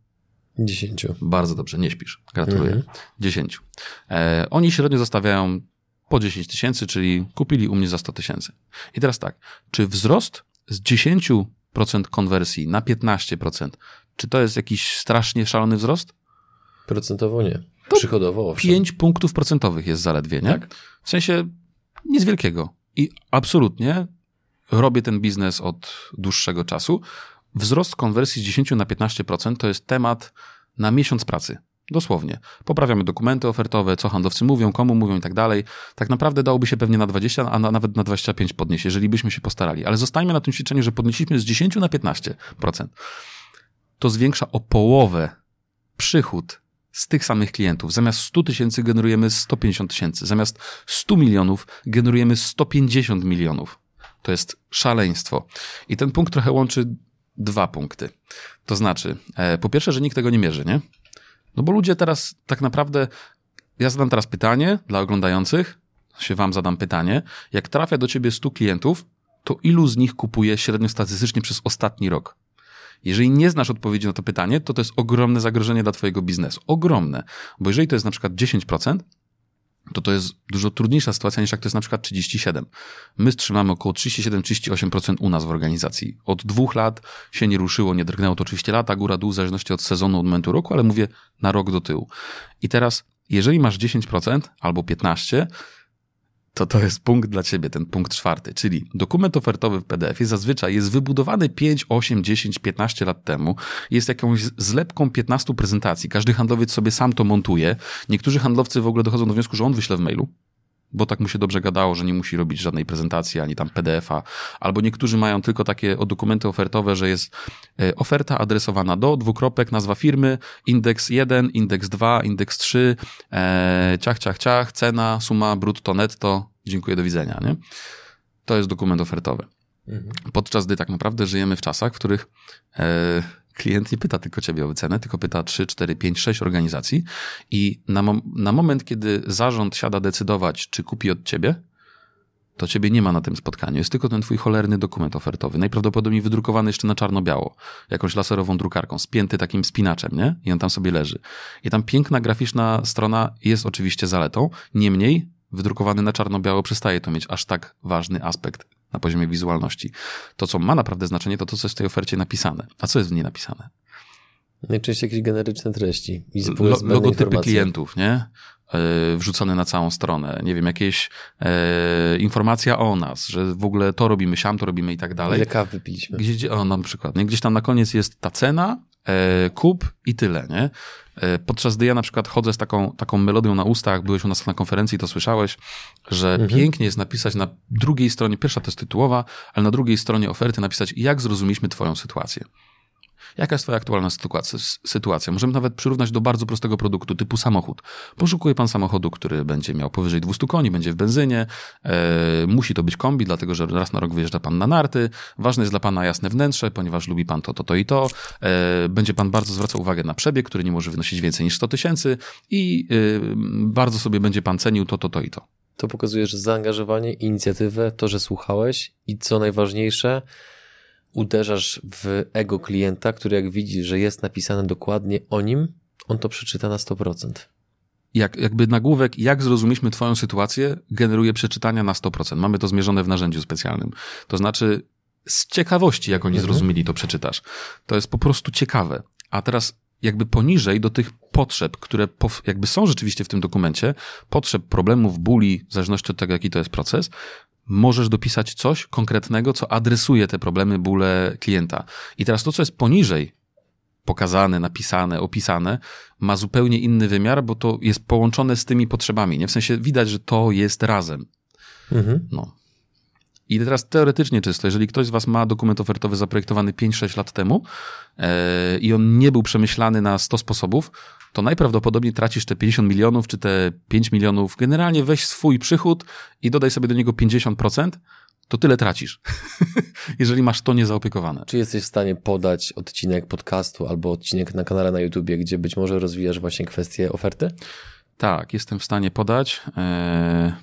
Dziesięciu. Bardzo dobrze, nie śpisz. Gratuluję. Mhm. Dziesięciu. E, oni średnio zostawiają po 10 tysięcy, czyli kupili u mnie za 100 tysięcy. I teraz tak, czy wzrost z 10% konwersji na 15%, czy to jest jakiś strasznie szalony wzrost? Procentowo nie. To Przychodowo owszem. 5 punktów procentowych jest zaledwie, nie? Tak. W sensie nic wielkiego. I absolutnie robię ten biznes od dłuższego czasu. Wzrost konwersji z 10 na 15% to jest temat na miesiąc pracy. Dosłownie. Poprawiamy dokumenty ofertowe, co handlowcy mówią, komu mówią i tak dalej. Tak naprawdę dałoby się pewnie na 20, a na, nawet na 25 podnieść, jeżeli byśmy się postarali. Ale zostańmy na tym ćwiczeniu, że podnieśliśmy z 10 na 15%. To zwiększa o połowę przychód z tych samych klientów. Zamiast 100 tysięcy generujemy 150 tysięcy. Zamiast 100 milionów generujemy 150 milionów. To jest szaleństwo. I ten punkt trochę łączy dwa punkty. To znaczy, e, po pierwsze, że nikt tego nie mierzy, nie? No bo ludzie teraz tak naprawdę, ja zadam teraz pytanie dla oglądających, się wam zadam pytanie, jak trafia do ciebie 100 klientów, to ilu z nich kupuje średnio statystycznie przez ostatni rok? Jeżeli nie znasz odpowiedzi na to pytanie, to to jest ogromne zagrożenie dla twojego biznesu. Ogromne. Bo jeżeli to jest na przykład 10%, to to jest dużo trudniejsza sytuacja niż jak to jest na przykład 37. My trzymamy około 37-38% u nas w organizacji. Od dwóch lat się nie ruszyło, nie drgnęło to oczywiście lata, góra dół, w zależności od sezonu, od momentu roku, ale mówię na rok do tyłu. I teraz, jeżeli masz 10% albo 15%, to to jest punkt dla ciebie, ten punkt czwarty, czyli dokument ofertowy w PDF-ie zazwyczaj jest wybudowany 5, 8, 10, 15 lat temu, jest jakąś zlepką 15 prezentacji. Każdy handlowiec sobie sam to montuje. Niektórzy handlowcy w ogóle dochodzą do wniosku, że on wyśle w mailu, bo tak mu się dobrze gadało, że nie musi robić żadnej prezentacji ani tam PDF-a, albo niektórzy mają tylko takie dokumenty ofertowe, że jest e, oferta adresowana do dwukropek, nazwa firmy, indeks 1, indeks 2, indeks 3, e, ciach, ciach, ciach, cena, suma, brutto, netto, dziękuję, do widzenia, nie? To jest dokument ofertowy. Mhm. Podczas gdy tak naprawdę żyjemy w czasach, w których e, klient nie pyta tylko ciebie o wycenę, tylko pyta 3, 4, 5, 6 organizacji i na, mom na moment, kiedy zarząd siada decydować, czy kupi od ciebie, to ciebie nie ma na tym spotkaniu. Jest tylko ten twój cholerny dokument ofertowy, najprawdopodobniej wydrukowany jeszcze na czarno-biało, jakąś laserową drukarką, spięty takim spinaczem, nie? I on tam sobie leży. I tam piękna graficzna strona jest oczywiście zaletą, niemniej wydrukowany na czarno-biało przestaje to mieć aż tak ważny aspekt na poziomie wizualności. To, co ma naprawdę znaczenie, to to, co jest w tej ofercie napisane. A co jest w niej napisane? Najczęściej jakieś generyczne treści. I Lo, logotypy informacje. klientów, nie? E, wrzucone na całą stronę, nie wiem, jakieś e, informacja o nas, że w ogóle to robimy, siam to robimy i tak dalej. Ile kawy wypiliśmy. Gdzieś, o, na przykład, nie? Gdzieś tam na koniec jest ta cena, e, kup i tyle, nie? E, podczas gdy ja na przykład chodzę z taką, taką melodią na ustach, byłeś u nas na konferencji, to słyszałeś, że mhm. pięknie jest napisać na drugiej stronie, pierwsza to jest tytułowa, ale na drugiej stronie oferty napisać, jak zrozumieliśmy twoją sytuację. Jaka jest Twoja aktualna sytuacja? Możemy nawet przyrównać do bardzo prostego produktu typu samochód. Poszukuje Pan samochodu, który będzie miał powyżej 200 koni, będzie w benzynie. E, musi to być kombi, dlatego że raz na rok wyjeżdża Pan na narty. Ważne jest dla Pana jasne wnętrze, ponieważ lubi Pan to, to, to i to. E, będzie Pan bardzo zwracał uwagę na przebieg, który nie może wynosić więcej niż 100 tysięcy i e, bardzo sobie będzie Pan cenił to, to, to i to. To pokazuje, że zaangażowanie, inicjatywę, to, że słuchałeś i co najważniejsze, uderzasz w ego klienta, który jak widzi, że jest napisane dokładnie o nim, on to przeczyta na 100%. Jak, jakby nagłówek, jak zrozumieliśmy Twoją sytuację, generuje przeczytania na 100%. Mamy to zmierzone w narzędziu specjalnym. To znaczy, z ciekawości, jak oni mhm. zrozumieli, to przeczytasz. To jest po prostu ciekawe. A teraz jakby poniżej do tych potrzeb, które jakby są rzeczywiście w tym dokumencie, potrzeb, problemów, bóli, w zależności od tego, jaki to jest proces, możesz dopisać coś konkretnego, co adresuje te problemy, bóle klienta. I teraz to, co jest poniżej pokazane, napisane, opisane, ma zupełnie inny wymiar, bo to jest połączone z tymi potrzebami. Nie w sensie widać, że to jest razem. Mhm. No. I teraz teoretycznie czysto, jeżeli ktoś z Was ma dokument ofertowy zaprojektowany 5-6 lat temu yy, i on nie był przemyślany na 100 sposobów, to najprawdopodobniej tracisz te 50 milionów czy te 5 milionów. Generalnie weź swój przychód i dodaj sobie do niego 50%, to tyle tracisz, jeżeli masz to niezaopiekowane. Czy jesteś w stanie podać odcinek podcastu albo odcinek na kanale na YouTubie, gdzie być może rozwijasz właśnie kwestię oferty? Tak, jestem w stanie podać. E,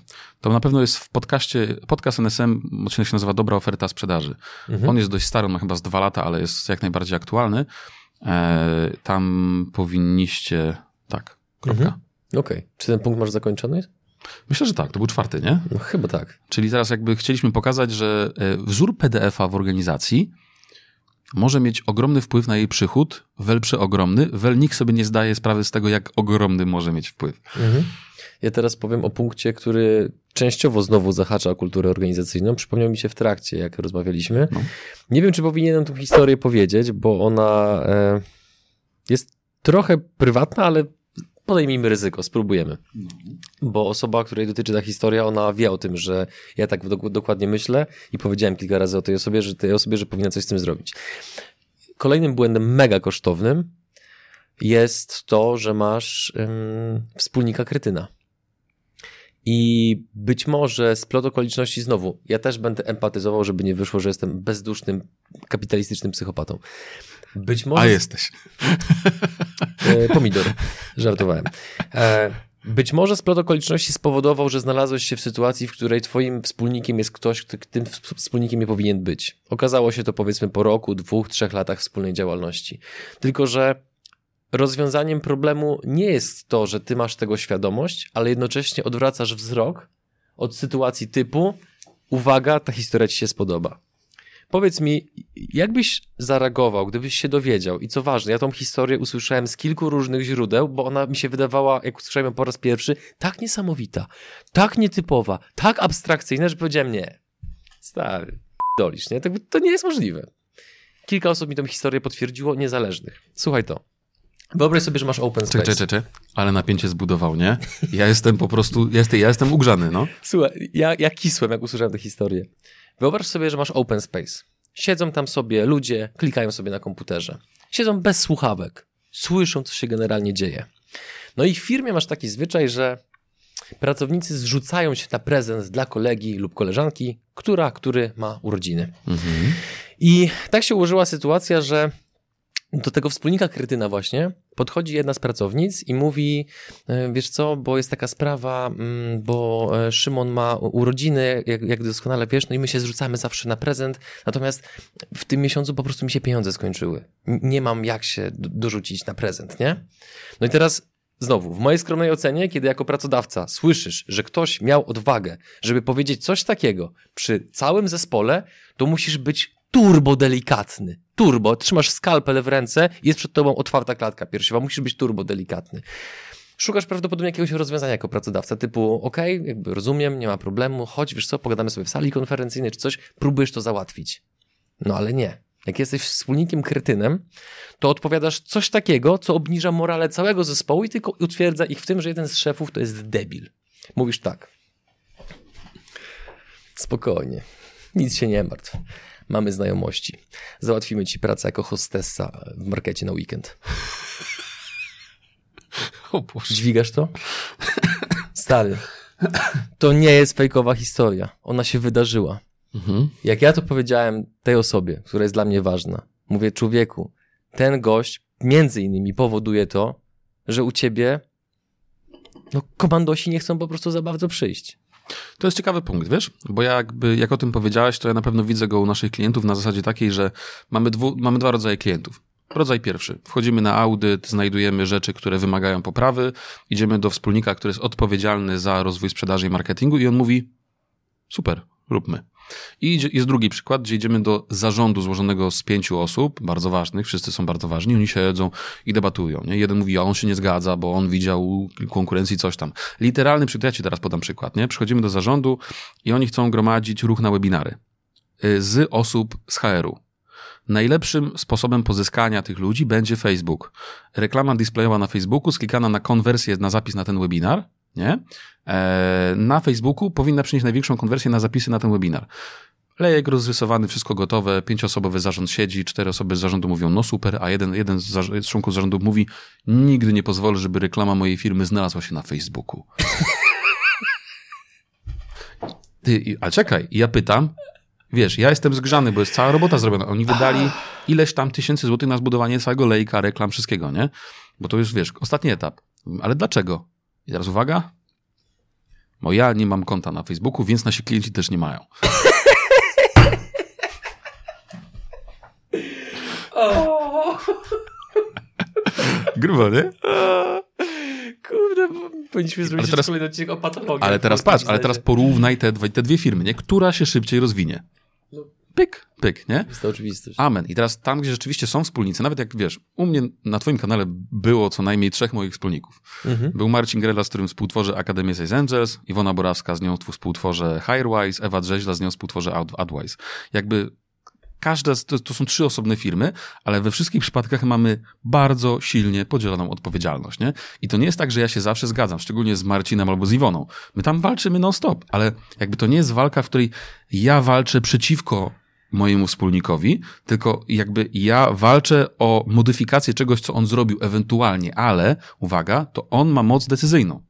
to na pewno jest w podcaście, podcast NSM, odcinek się nazywa Dobra oferta sprzedaży. Mhm. On jest dość stary, on ma chyba z dwa lata, ale jest jak najbardziej aktualny. E, tam powinniście, tak, kropka. Mhm. Okej. Okay. Czy ten punkt masz zakończony? Myślę, że tak, to był czwarty, nie? No, chyba tak. Czyli teraz jakby chcieliśmy pokazać, że e, wzór PDF-a w organizacji może mieć ogromny wpływ na jej przychód, wel przeogromny, wel nikt sobie nie zdaje sprawy z tego, jak ogromny może mieć wpływ. Mhm. Ja teraz powiem o punkcie, który częściowo znowu zahacza o kulturę organizacyjną. Przypomniał mi się w trakcie, jak rozmawialiśmy. No. Nie wiem, czy powinienem tę historię powiedzieć, bo ona e, jest trochę prywatna, ale podejmijmy ryzyko, spróbujemy. Bo osoba, której dotyczy ta historia, ona wie o tym, że ja tak dokładnie myślę i powiedziałem kilka razy o tej osobie, że tej osobie, że powinna coś z tym zrobić. Kolejnym błędem mega kosztownym jest to, że masz ym, wspólnika krytyna. I być może splot okoliczności znowu, ja też będę empatyzował, żeby nie wyszło, że jestem bezdusznym, kapitalistycznym psychopatą. Być może. A jesteś. E, pomidor. Żartowałem. E, być może splot okoliczności spowodował, że znalazłeś się w sytuacji, w której twoim wspólnikiem jest ktoś, kto tym wspólnikiem nie powinien być. Okazało się to powiedzmy po roku, dwóch, trzech latach wspólnej działalności. Tylko, że rozwiązaniem problemu nie jest to, że ty masz tego świadomość, ale jednocześnie odwracasz wzrok od sytuacji typu uwaga, ta historia ci się spodoba. Powiedz mi, jak byś zareagował, gdybyś się dowiedział? I co ważne, ja tą historię usłyszałem z kilku różnych źródeł, bo ona mi się wydawała, jak usłyszałem ją po raz pierwszy, tak niesamowita, tak nietypowa, tak abstrakcyjna, że powiedziałem nie. Stary, dolisz, nie? To nie jest możliwe. Kilka osób mi tą historię potwierdziło, niezależnych. Słuchaj to. Wyobraź sobie, że masz open space. Czekaj, czekaj, czekaj. Ale napięcie zbudował, nie? Ja jestem po prostu, ja jestem, ja jestem ugrzany, no. Słuchaj, ja, ja kisłem, jak usłyszałem tę historię. Wyobraź sobie, że masz open space. Siedzą tam sobie ludzie, klikają sobie na komputerze. Siedzą bez słuchawek. Słyszą, co się generalnie dzieje. No i w firmie masz taki zwyczaj, że pracownicy zrzucają się na prezent dla kolegi lub koleżanki, która, który ma urodziny. Mhm. I tak się ułożyła sytuacja, że do tego wspólnika kretyna właśnie podchodzi jedna z pracownic i mówi, e, wiesz co, bo jest taka sprawa, mm, bo e, Szymon ma urodziny, jak, jak doskonale wiesz, no i my się zrzucamy zawsze na prezent, natomiast w tym miesiącu po prostu mi się pieniądze skończyły. Nie mam jak się dorzucić na prezent, nie? No i teraz Znowu, w mojej skromnej ocenie, kiedy jako pracodawca słyszysz, że ktoś miał odwagę, żeby powiedzieć coś takiego przy całym zespole, to musisz być turbo delikatny. Turbo. Trzymasz skalpel w ręce jest przed tobą otwarta klatka piersiowa. Musisz być turbo delikatny. Szukasz prawdopodobnie jakiegoś rozwiązania jako pracodawca, typu ok, jakby rozumiem, nie ma problemu, chodź, wiesz co, pogadamy sobie w sali konferencyjnej czy coś, próbujesz to załatwić. No ale nie. Jak jesteś wspólnikiem kretynem, to odpowiadasz coś takiego, co obniża morale całego zespołu i tylko utwierdza ich w tym, że jeden z szefów to jest debil. Mówisz tak. Spokojnie. Nic się nie martw. Mamy znajomości. Załatwimy ci pracę jako hostessa w markecie na weekend. O Boże. Dźwigasz to? Stary. To nie jest fejkowa historia. Ona się wydarzyła. Mhm. Jak ja to powiedziałem tej osobie, która jest dla mnie ważna, mówię, człowieku, ten gość między innymi powoduje to, że u ciebie no, komandosi nie chcą po prostu za bardzo przyjść. To jest ciekawy punkt, wiesz? Bo jakby, jak o tym powiedziałeś, to ja na pewno widzę go u naszych klientów na zasadzie takiej, że mamy, dwu, mamy dwa rodzaje klientów. Rodzaj pierwszy. Wchodzimy na audyt, znajdujemy rzeczy, które wymagają poprawy, idziemy do wspólnika, który jest odpowiedzialny za rozwój sprzedaży i marketingu i on mówi super, róbmy. I jest drugi przykład, gdzie idziemy do zarządu złożonego z pięciu osób, bardzo ważnych, wszyscy są bardzo ważni, oni siedzą i debatują. Nie? Jeden mówi, a on się nie zgadza, bo on widział konkurencji coś tam. Literalny przykład, ja ci teraz podam przykład. Nie? Przychodzimy do zarządu i oni chcą gromadzić ruch na webinary y, z osób z HR-u. Najlepszym sposobem pozyskania tych ludzi będzie Facebook. Reklama displayowa na Facebooku, sklikana na konwersję na zapis na ten webinar, nie? E, na Facebooku powinna przynieść największą konwersję na zapisy na ten webinar. Lejek rozrysowany, wszystko gotowe, pięcioosobowy zarząd siedzi, cztery osoby z zarządu mówią no super, a jeden, jeden z, z członków zarządu mówi nigdy nie pozwolę, żeby reklama mojej firmy znalazła się na Facebooku. Ty, a czekaj, ja pytam, wiesz, ja jestem zgrzany, bo jest cała robota zrobiona. Oni wydali ileś tam tysięcy złotych na zbudowanie całego lejka, reklam, wszystkiego, nie? Bo to już, wiesz, ostatni etap. Ale dlaczego? I teraz uwaga, bo ja nie mam konta na Facebooku, więc nasi klienci też nie mają. Grubo, nie? Kurde, powinniśmy zrobić teraz- kolejny odcinek o patologii. Ale teraz patrz, ale teraz porównaj te, te dwie firmy, nie? Która się szybciej rozwinie? Pyk, pyk, nie? Jest to oczywistość. Amen. I teraz tam, gdzie rzeczywiście są wspólnicy, nawet jak wiesz, u mnie na twoim kanale było co najmniej trzech moich wspólników. Mhm. Był Marcin Grela, z którym współtworzę Akademię Sales Angels, Iwona Borawska, z nią współtworzę Hirewise, Ewa Drzeźla, z nią współtworzę Ad- Adwise. Jakby każda, to, to są trzy osobne firmy, ale we wszystkich przypadkach mamy bardzo silnie podzieloną odpowiedzialność, nie? I to nie jest tak, że ja się zawsze zgadzam, szczególnie z Marcinem albo z Iwoną. My tam walczymy non-stop, ale jakby to nie jest walka, w której ja walczę przeciwko mojemu wspólnikowi, tylko jakby ja walczę o modyfikację czegoś, co on zrobił ewentualnie, ale uwaga, to on ma moc decyzyjną.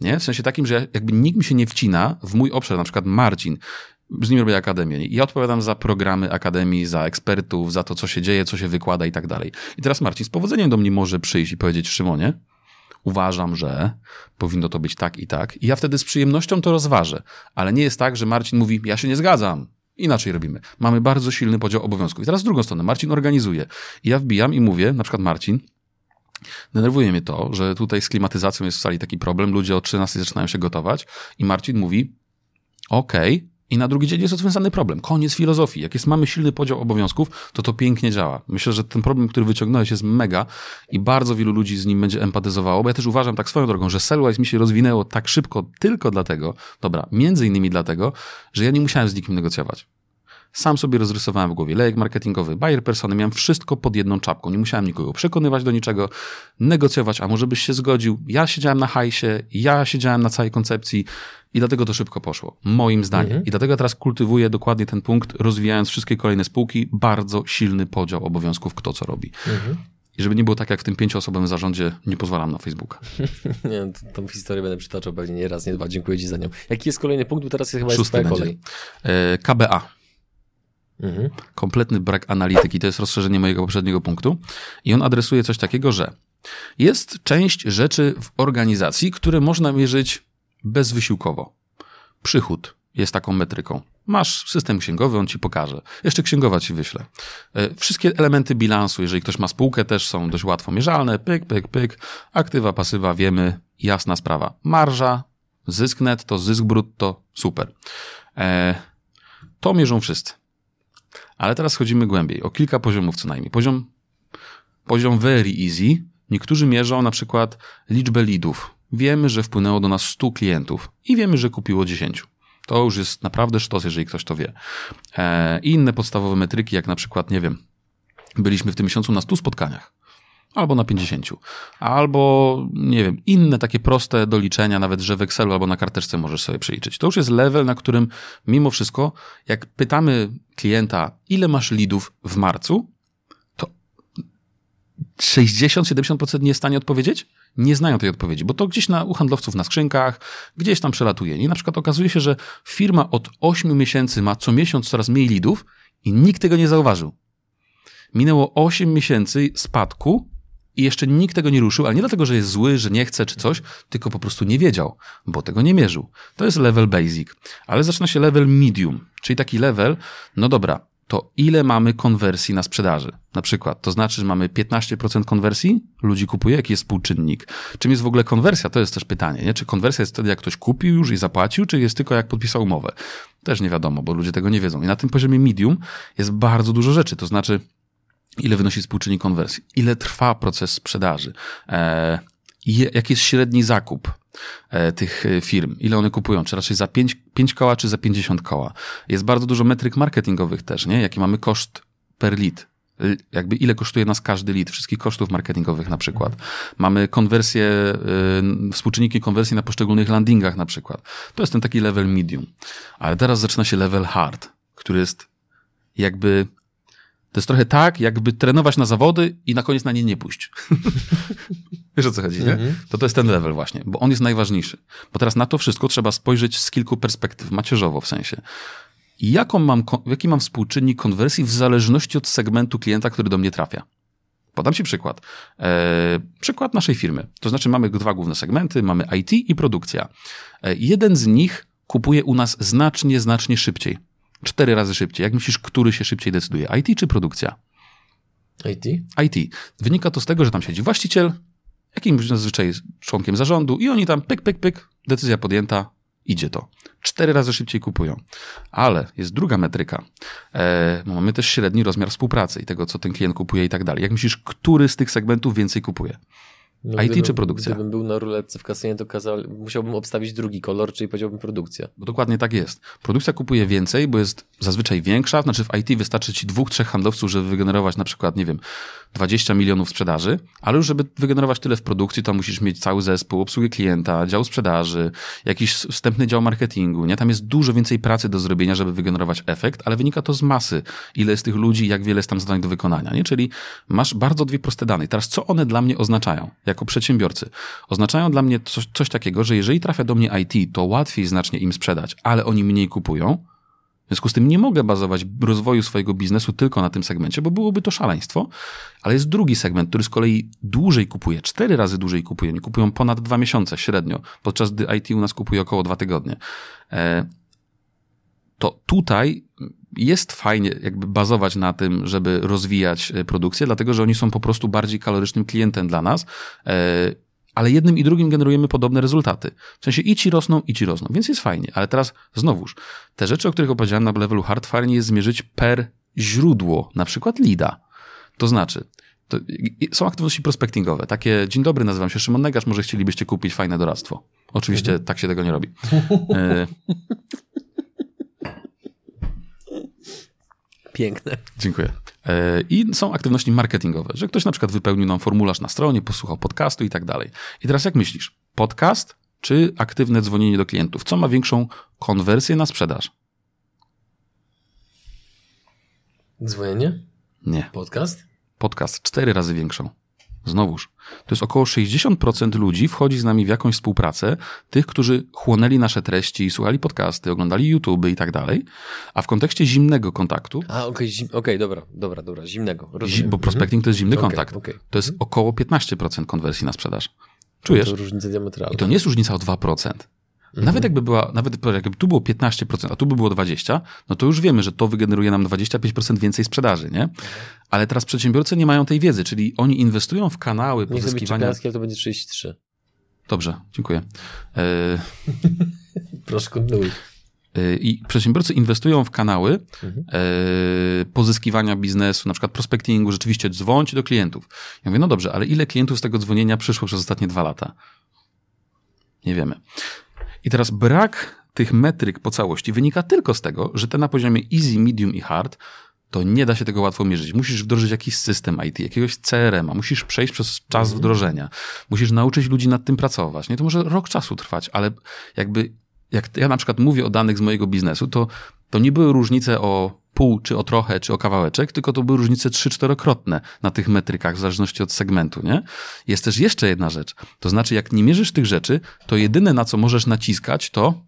Nie? W sensie takim, że jakby nikt mi się nie wcina w mój obszar, na przykład Marcin, z nim robię akademię ja odpowiadam za programy akademii, za ekspertów, za to, co się dzieje, co się wykłada i tak dalej. I teraz Marcin z powodzeniem do mnie może przyjść i powiedzieć, Szymonie, uważam, że powinno to być tak i tak. I ja wtedy z przyjemnością to rozważę. Ale nie jest tak, że Marcin mówi, ja się nie zgadzam. Inaczej robimy. Mamy bardzo silny podział obowiązków. I teraz z drugą stronę, Marcin organizuje. I ja wbijam i mówię, na przykład Marcin, denerwuje mnie to, że tutaj z klimatyzacją jest w sali taki problem, ludzie o 13 zaczynają się gotować i Marcin mówi, okej, i na drugi dzień jest rozwiązany problem. Koniec filozofii. Jak jest, mamy silny podział obowiązków, to to pięknie działa. Myślę, że ten problem, który wyciągnąłeś jest mega i bardzo wielu ludzi z nim będzie empatyzowało, bo ja też uważam tak swoją drogą, że Cellwise mi się rozwinęło tak szybko tylko dlatego, dobra, między innymi dlatego, że ja nie musiałem z nikim negocjować. Sam sobie rozrysowałem w głowie lejek marketingowy, buyer persony, miałem wszystko pod jedną czapką. Nie musiałem nikogo przekonywać do niczego, negocjować, a może byś się zgodził. Ja siedziałem na hajsie, ja siedziałem na całej koncepcji i dlatego to szybko poszło, moim zdaniem. Mhm. I dlatego teraz kultywuję dokładnie ten punkt, rozwijając wszystkie kolejne spółki, bardzo silny podział obowiązków, kto co robi. Mhm. I żeby nie było tak jak w tym pięcioosobowym zarządzie, nie pozwalam na Facebooka. nie, tą historię będę przytaczał pewnie nie raz, nie dwa. Dziękuję Ci za nią. Jaki jest kolejny punkt? Bo teraz jest chyba Szósty jest kolej. E, KBA. Mhm. Kompletny brak analityki. To jest rozszerzenie mojego poprzedniego punktu. I on adresuje coś takiego, że jest część rzeczy w organizacji, które można mierzyć bezwysiłkowo. Przychód jest taką metryką. Masz system księgowy, on ci pokaże. Jeszcze księgowa ci wyśle. E, wszystkie elementy bilansu, jeżeli ktoś ma spółkę, też są dość łatwo mierzalne. Pyk, pyk, pyk. Aktywa, pasywa, wiemy. Jasna sprawa. Marża, zysk netto, zysk brutto, super. E, to mierzą wszyscy. Ale teraz chodzimy głębiej, o kilka poziomów co najmniej. Poziom, poziom very easy. Niektórzy mierzą na przykład liczbę leadów. Wiemy, że wpłynęło do nas 100 klientów i wiemy, że kupiło 10. To już jest naprawdę sztos, jeżeli ktoś to wie. E, inne podstawowe metryki, jak na przykład, nie wiem, byliśmy w tym miesiącu na 100 spotkaniach. Albo na 50. Albo, nie wiem, inne takie proste do liczenia, nawet że w Excelu albo na karteczce możesz sobie przeliczyć. To już jest level, na którym mimo wszystko, jak pytamy klienta, ile masz lidów w marcu, to 60-70% nie jest w stanie odpowiedzieć nie znają tej odpowiedzi, bo to gdzieś na, u handlowców na skrzynkach, gdzieś tam przelatuje. I na przykład okazuje się, że firma od 8 miesięcy ma co miesiąc coraz mniej lidów i nikt tego nie zauważył. Minęło 8 miesięcy spadku i jeszcze nikt tego nie ruszył, ale nie dlatego, że jest zły, że nie chce czy coś, tylko po prostu nie wiedział, bo tego nie mierzył. To jest level basic. Ale zaczyna się level medium, czyli taki level, no dobra, to ile mamy konwersji na sprzedaży? Na przykład, to znaczy, że mamy 15% konwersji, ludzi kupuje, jaki jest współczynnik? Czym jest w ogóle konwersja? To jest też pytanie, nie? Czy konwersja jest wtedy, jak ktoś kupił już i zapłacił, czy jest tylko jak podpisał umowę? Też nie wiadomo, bo ludzie tego nie wiedzą. I na tym poziomie medium jest bardzo dużo rzeczy, to znaczy, ile wynosi współczynnik konwersji, ile trwa proces sprzedaży, e, jaki jest średni zakup, E, tych e, firm. Ile one kupują? Czy raczej za 5, 5 koła, czy za 50 koła? Jest bardzo dużo metryk marketingowych też, nie? Jaki mamy koszt per lead? Jakby ile kosztuje nas każdy lead, wszystkich kosztów marketingowych na przykład. Mamy konwersję, yy, współczynniki konwersji na poszczególnych landingach na przykład. To jest ten taki level medium. Ale teraz zaczyna się level hard, który jest jakby to jest trochę tak, jakby trenować na zawody i na koniec na nie nie pójść. Wiesz o co chodzi, nie? Mhm. To to jest ten level właśnie, bo on jest najważniejszy. Bo teraz na to wszystko trzeba spojrzeć z kilku perspektyw, macierzowo w sensie. Jaką mam, jaki mam współczynnik konwersji w zależności od segmentu klienta, który do mnie trafia? Podam Ci przykład. E, przykład naszej firmy. To znaczy mamy dwa główne segmenty, mamy IT i produkcja. E, jeden z nich kupuje u nas znacznie, znacznie szybciej. Cztery razy szybciej. Jak myślisz, który się szybciej decyduje? IT czy produkcja? IT? IT. Wynika to z tego, że tam siedzi właściciel, jakimś zazwyczaj członkiem zarządu i oni tam pyk, pyk, pyk, decyzja podjęta, idzie to. Cztery razy szybciej kupują. Ale jest druga metryka. E, mamy też średni rozmiar współpracy i tego, co ten klient kupuje i tak dalej. Jak myślisz, który z tych segmentów więcej kupuje? No, IT gdybym, czy produkcja? Gdybym był na ruletce w kasynie, to kazał, musiałbym obstawić drugi kolor, czyli powiedziałbym produkcja. Bo dokładnie tak jest. Produkcja kupuje więcej, bo jest zazwyczaj większa, znaczy w IT wystarczy ci dwóch, trzech handlowców, żeby wygenerować na przykład, nie wiem, 20 milionów sprzedaży, ale już żeby wygenerować tyle w produkcji, to musisz mieć cały zespół, obsługę klienta, dział sprzedaży, jakiś wstępny dział marketingu, nie? Tam jest dużo więcej pracy do zrobienia, żeby wygenerować efekt, ale wynika to z masy. Ile jest tych ludzi, jak wiele jest tam zadań do wykonania, nie? Czyli masz bardzo dwie proste dane. Teraz co one dla mnie oznaczają? jako przedsiębiorcy. Oznaczają dla mnie coś, coś takiego, że jeżeli trafia do mnie IT, to łatwiej znacznie im sprzedać, ale oni mniej kupują. W związku z tym nie mogę bazować rozwoju swojego biznesu tylko na tym segmencie, bo byłoby to szaleństwo. Ale jest drugi segment, który z kolei dłużej kupuje, cztery razy dłużej kupuje. Oni kupują ponad dwa miesiące średnio, podczas gdy IT u nas kupuje około dwa tygodnie. E, to tutaj jest fajnie jakby bazować na tym, żeby rozwijać e, produkcję, dlatego że oni są po prostu bardziej kalorycznym klientem dla nas, e, ale jednym i drugim generujemy podobne rezultaty. W sensie i ci rosną, i ci rosną, więc jest fajnie. Ale teraz znowuż, te rzeczy, o których opowiedziałem na levelu hard, fajnie jest zmierzyć per źródło, na przykład lida. To znaczy, to są aktywności prospectingowe. Takie, dzień dobry, nazywam się Szymon Negasz, może chcielibyście kupić fajne doradztwo. Oczywiście mhm. tak się tego nie robi. E, Piękne. Dziękuję. E, I są aktywności marketingowe, że ktoś na przykład wypełnił nam formularz na stronie, posłuchał podcastu i tak dalej. I teraz jak myślisz, podcast czy aktywne dzwonienie do klientów? Co ma większą konwersję na sprzedaż? Dzwonienie? Nie. Podcast? Podcast cztery razy większą. Znowuż, to jest około 60% ludzi wchodzi z nami w jakąś współpracę, tych, którzy chłonęli nasze treści, słuchali podcasty, oglądali YouTube i tak dalej, a w kontekście zimnego kontaktu. A, okej, okay, okay, dobra, dobra, dobra, zimnego. Rozumiem. Bo prospecting to jest zimny kontakt. Okay, to jest około 15% konwersji na sprzedaż. Czujesz? To różnica diametralna. I to nie jest różnica o 2%. Mhm. Nawet jakby była, nawet jakby tu było 15%, a tu by było 20%, no to już wiemy, że to wygeneruje nam 25% więcej sprzedaży, nie? Ale teraz przedsiębiorcy nie mają tej wiedzy, czyli oni inwestują w kanały nie pozyskiwania... Nie to będzie 33. Dobrze, dziękuję. E... Proszę kontynuuj. E, I przedsiębiorcy inwestują w kanały mhm. e, pozyskiwania biznesu, na przykład prospectingu, rzeczywiście dzwońcie do klientów. Ja mówię, no dobrze, ale ile klientów z tego dzwonienia przyszło przez ostatnie dwa lata? Nie wiemy. I teraz brak tych metryk po całości wynika tylko z tego, że te na poziomie easy, medium i hard to nie da się tego łatwo mierzyć. Musisz wdrożyć jakiś system IT, jakiegoś CRM-a, musisz przejść przez czas mhm. wdrożenia, musisz nauczyć ludzi nad tym pracować. Nie, to może rok czasu trwać, ale jakby, jak ja na przykład mówię o danych z mojego biznesu, to, to nie były różnice o pół, czy o trochę, czy o kawałeczek, tylko to były różnice trzy, czterokrotne na tych metrykach, w zależności od segmentu, nie? Jest też jeszcze jedna rzecz. To znaczy, jak nie mierzysz tych rzeczy, to jedyne, na co możesz naciskać, to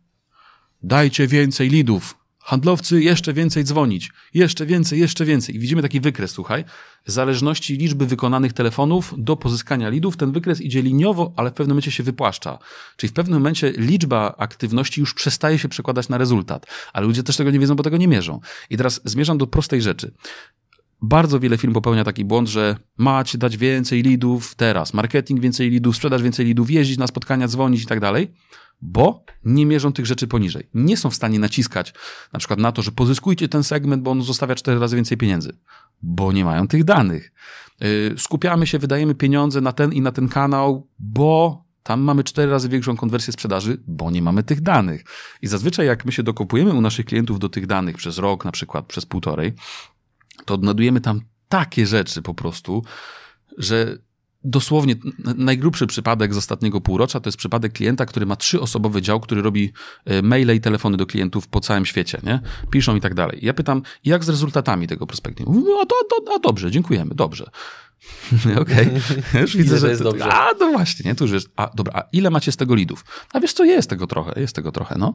dajcie więcej lidów, Handlowcy jeszcze więcej dzwonić, jeszcze więcej, jeszcze więcej. I widzimy taki wykres, słuchaj, w zależności liczby wykonanych telefonów do pozyskania lidów, ten wykres idzie liniowo, ale w pewnym momencie się wypłaszcza. Czyli w pewnym momencie liczba aktywności już przestaje się przekładać na rezultat, ale ludzie też tego nie wiedzą, bo tego nie mierzą. I teraz zmierzam do prostej rzeczy. Bardzo wiele firm popełnia taki błąd, że macie dać więcej lidów teraz, marketing więcej lidów, sprzedaż więcej lidów, jeździć na spotkania, dzwonić i tak dalej bo nie mierzą tych rzeczy poniżej. Nie są w stanie naciskać na przykład na to, że pozyskujcie ten segment, bo on zostawia cztery razy więcej pieniędzy, bo nie mają tych danych. Y, skupiamy się, wydajemy pieniądze na ten i na ten kanał, bo tam mamy cztery razy większą konwersję sprzedaży, bo nie mamy tych danych. I zazwyczaj jak my się dokopujemy u naszych klientów do tych danych przez rok, na przykład przez półtorej, to odnadujemy tam takie rzeczy po prostu, że dosłownie najgrubszy przypadek z ostatniego półrocza to jest przypadek klienta, który ma trzyosobowy dział, który robi e, maile i telefony do klientów po całym świecie, nie? Piszą i tak dalej. Ja pytam, jak z rezultatami tego prospektu? No, a, to, a, a dobrze, dziękujemy, dobrze. Okej, okay. już widzę, że... jest dobrze. A, no właśnie, nie? Tu już jest... A, dobra, a ile macie z tego lidów? A wiesz co, jest tego trochę, jest tego trochę, no.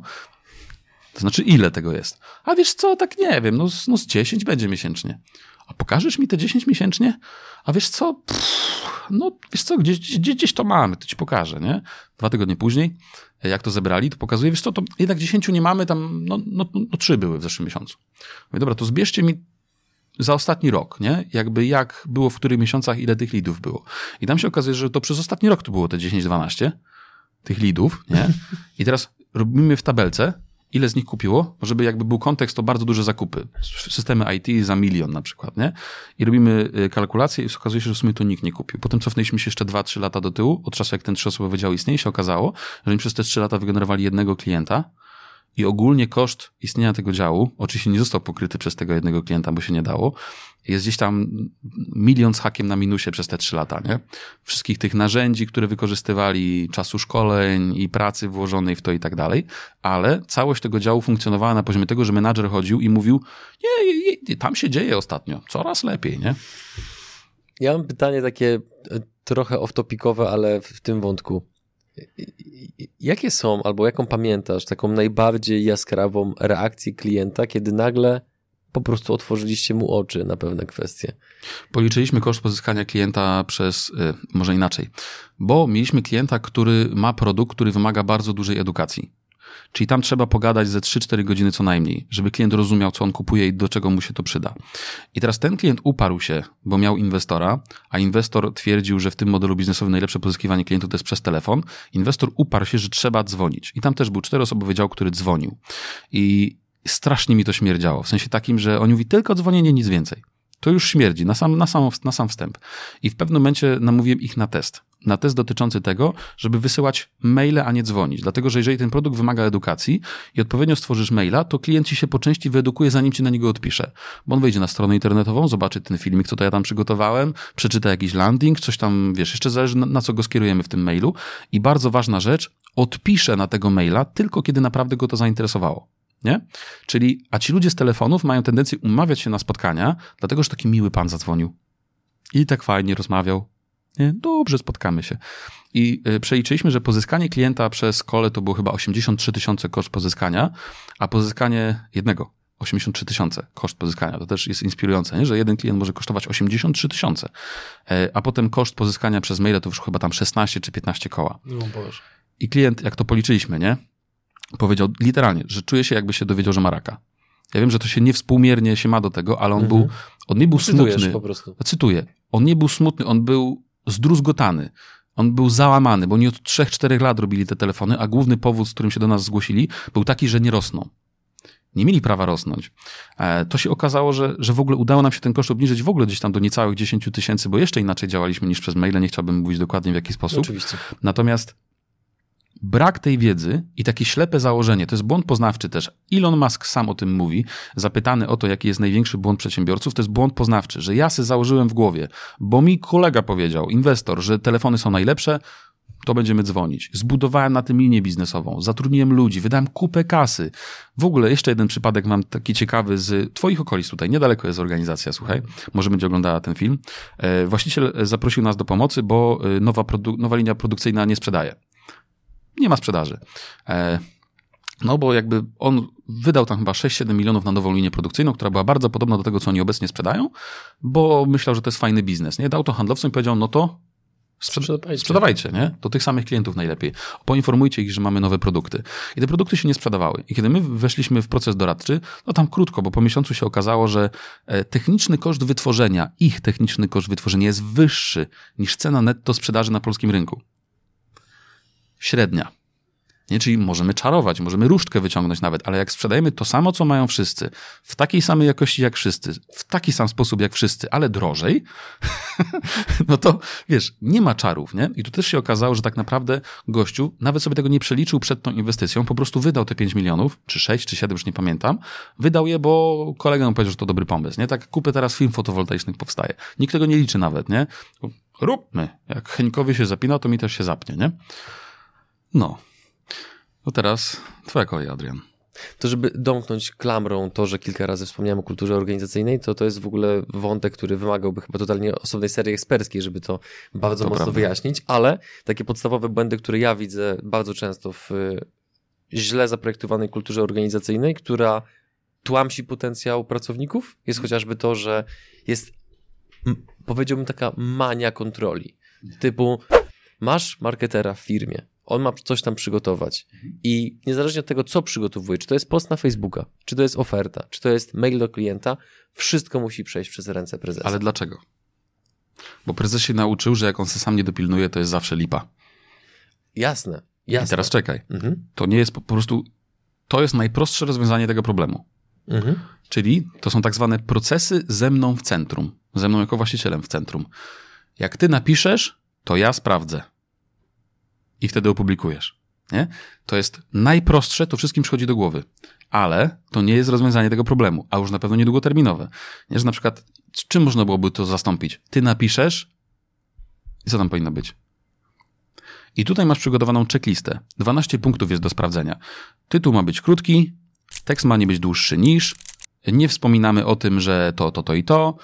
To znaczy, ile tego jest? A wiesz co, tak nie wiem, no, no z 10 będzie miesięcznie. A pokażesz mi te 10 miesięcznie? A wiesz co? Pff, no, wiesz co, gdzieś, gdzieś, gdzieś to mamy, to ci pokażę, nie? Dwa tygodnie później, jak to zebrali, to pokazuje, wiesz co, to jednak 10 nie mamy, tam, no, no, no trzy były w zeszłym miesiącu. Mówię, dobra, to zbierzcie mi za ostatni rok, nie? Jakby jak było w których miesiącach, ile tych lidów było. I tam się okazuje, że to przez ostatni rok to było te 10-12 tych lidów, nie? I teraz robimy w tabelce, ile z nich kupiło, żeby jakby był kontekst, to bardzo duże zakupy. Systemy IT za milion na przykład, nie? I robimy y, kalkulację i okazuje się, że w sumie to nikt nie kupił. Potem cofnęliśmy się jeszcze 2-3 lata do tyłu, od czasu jak ten trzyosobowy dział istnieje, się okazało, że oni przez te 3 lata wygenerowali jednego klienta, i ogólnie koszt istnienia tego działu, oczywiście nie został pokryty przez tego jednego klienta, bo się nie dało, jest gdzieś tam milion z hakiem na minusie przez te trzy lata, nie? Wszystkich tych narzędzi, które wykorzystywali, czasu szkoleń i pracy włożonej w to i tak dalej, ale całość tego działu funkcjonowała na poziomie tego, że menadżer chodził i mówił, nie, nie, nie tam się dzieje ostatnio, coraz lepiej, nie? Ja mam pytanie takie e, trochę off-topicowe, ale w tym wątku. Jakie są, albo jaką pamiętasz, taką najbardziej jaskrawą reakcję klienta, kiedy nagle po prostu otworzyliście mu oczy na pewne kwestie? Policzyliśmy koszt pozyskania klienta przez, y, może inaczej, bo mieliśmy klienta, który ma produkt, który wymaga bardzo dużej edukacji. Czyli tam trzeba pogadać ze 3-4 godziny co najmniej, żeby klient rozumiał, co on kupuje i do czego mu się to przyda. I teraz ten klient uparł się, bo miał inwestora, a inwestor twierdził, że w tym modelu biznesowym najlepsze pozyskiwanie klientów to jest przez telefon. Inwestor uparł się, że trzeba dzwonić. I tam też był czteroosobowy dział, który dzwonił. I strasznie mi to śmierdziało. W sensie takim, że on mówi tylko dzwonienie, nic więcej. To już śmierdzi na sam, na, sam, na sam wstęp. I w pewnym momencie namówiłem ich na test. Na test dotyczący tego, żeby wysyłać maile, a nie dzwonić. Dlatego, że jeżeli ten produkt wymaga edukacji i odpowiednio stworzysz maila, to klient ci się po części wyedukuje, zanim ci na niego odpisze. Bo on wejdzie na stronę internetową, zobaczy ten filmik, co to ja tam przygotowałem, przeczyta jakiś landing, coś tam, wiesz, jeszcze zależy na, na co go skierujemy w tym mailu. I bardzo ważna rzecz, odpisze na tego maila tylko kiedy naprawdę go to zainteresowało. Nie? Czyli, a ci ludzie z telefonów mają tendencję umawiać się na spotkania, dlatego że taki miły pan zadzwonił. I tak fajnie rozmawiał. Nie? Dobrze, spotkamy się. I y, przeliczyliśmy, że pozyskanie klienta przez kole to było chyba 83 tysiące koszt pozyskania, a pozyskanie jednego 83 tysiące koszt pozyskania. To też jest inspirujące, nie? że jeden klient może kosztować 83 tysiące, e, a potem koszt pozyskania przez maile to już chyba tam 16 czy 15 koła. No Boże. I klient, jak to policzyliśmy, nie? Powiedział literalnie, że czuje się jakby się dowiedział, że ma raka. Ja wiem, że to się niewspółmiernie się ma do tego, ale on Mhm. był, on nie był Cytujesz smutny. po prostu. Cytuję. On nie był smutny, on był zdruzgotany. On był załamany, bo oni od 3-4 lat robili te telefony, a główny powód, z którym się do nas zgłosili, był taki, że nie rosną. Nie mieli prawa rosnąć. E, To się okazało, że, że w ogóle udało nam się ten koszt obniżyć w ogóle gdzieś tam do niecałych 10 tysięcy, bo jeszcze inaczej działaliśmy niż przez maile. Nie chciałbym mówić dokładnie w jaki sposób. Oczywiście. Natomiast brak tej wiedzy i takie ślepe założenie, to jest błąd poznawczy też. Elon Musk sam o tym mówi, zapytany o to, jaki jest największy błąd przedsiębiorców, to jest błąd poznawczy, że ja se założyłem w głowie, bo mi kolega powiedział, inwestor, że telefony są najlepsze, to będziemy dzwonić. Zbudowałem na tym linię biznesową, zatrudniłem ludzi, wydałem kupę kasy. W ogóle jeszcze jeden przypadek mam taki ciekawy z twoich okolic tutaj, niedaleko jest organizacja, słuchaj, może będzie oglądała ten film. E, Właściciel zaprosił nas do pomocy, bo e, nowa, nowa linia produkcyjna nie sprzedaje nie ma sprzedaży. E, No bo jakby on wydał tam chyba 6-7 milionów na nową linię produkcyjną, która była bardzo podobna do tego, co oni obecnie sprzedają, bo myślał, że to jest fajny biznes. Nie dał to handlowcom i powiedział, no to sprzed- Sprzedawajcie. sprzedawajcie, nie? Do tych samych klientów najlepiej. Poinformujcie ich, że mamy nowe produkty. I te produkty się nie sprzedawały. I kiedy my weszliśmy w proces doradczy, no tam krótko, bo po miesiącu się okazało, że e, techniczny koszt wytworzenia, ich techniczny koszt wytworzenia jest wyższy niż cena netto sprzedaży na polskim rynku. Średnia. Nie, czyli możemy czarować, możemy różdżkę wyciągnąć nawet, ale jak sprzedajemy to samo, co mają wszyscy, w takiej samej jakości jak wszyscy, w taki sam sposób jak wszyscy, ale drożej, no to wiesz, nie ma czarów, nie? I tu też się okazało, że tak naprawdę gościu nawet sobie tego nie przeliczył przed tą inwestycją, po prostu wydał te 5 milionów, czy 6, czy 7, już nie pamiętam, wydał je, bo kolega mu powiedział, że to dobry pomysł, nie? Tak kupę teraz film fotowoltaicznych powstaje. Nikt tego nie liczy nawet, nie? Róbmy. Jak Henikowi się zapina, to mi też się zapnie, nie? No. No teraz twoja kolej, Adrian. To, żeby domknąć klamrą to, że kilka razy wspomniałem o kulturze organizacyjnej, to to jest w ogóle wątek, który wymagałby chyba totalnie osobnej serii eksperckiej, żeby to bardzo To mocno prawda. wyjaśnić, ale takie podstawowe błędy, które ja widzę bardzo często w y, źle zaprojektowanej kulturze organizacyjnej, która tłamsi potencjał pracowników, jest chociażby to, że jest, powiedziałbym, taka mania kontroli. Typu, masz marketera w firmie, on ma coś tam przygotować i niezależnie od tego, co przygotowuje, czy to jest post na Facebooka, czy to jest oferta, czy to jest mail do klienta, wszystko musi przejść przez ręce prezesa. Ale dlaczego? Bo prezes się nauczył, że jak on se sam nie dopilnuje, to jest zawsze lipa. Jasne, jasne. I teraz czekaj. Mhm. To nie jest po po prostu... To jest najprostsze rozwiązanie tego problemu. Mhm. Czyli to są tak zwane procesy ze mną w centrum. Ze mną jako właścicielem w centrum. Jak ty napiszesz, to ja sprawdzę. I wtedy opublikujesz. Nie? To jest najprostsze, to wszystkim przychodzi do głowy. Ale to nie jest rozwiązanie tego problemu, a już na pewno niedługoterminowe. Nie, że na przykład, czym można byłoby to zastąpić? Ty napiszesz i co tam powinno być? I tutaj masz przygotowaną checklistę. 12 punktów jest do sprawdzenia. Tytuł ma być krótki, tekst ma nie być dłuższy niż, nie wspominamy o tym, że to, to, to i to,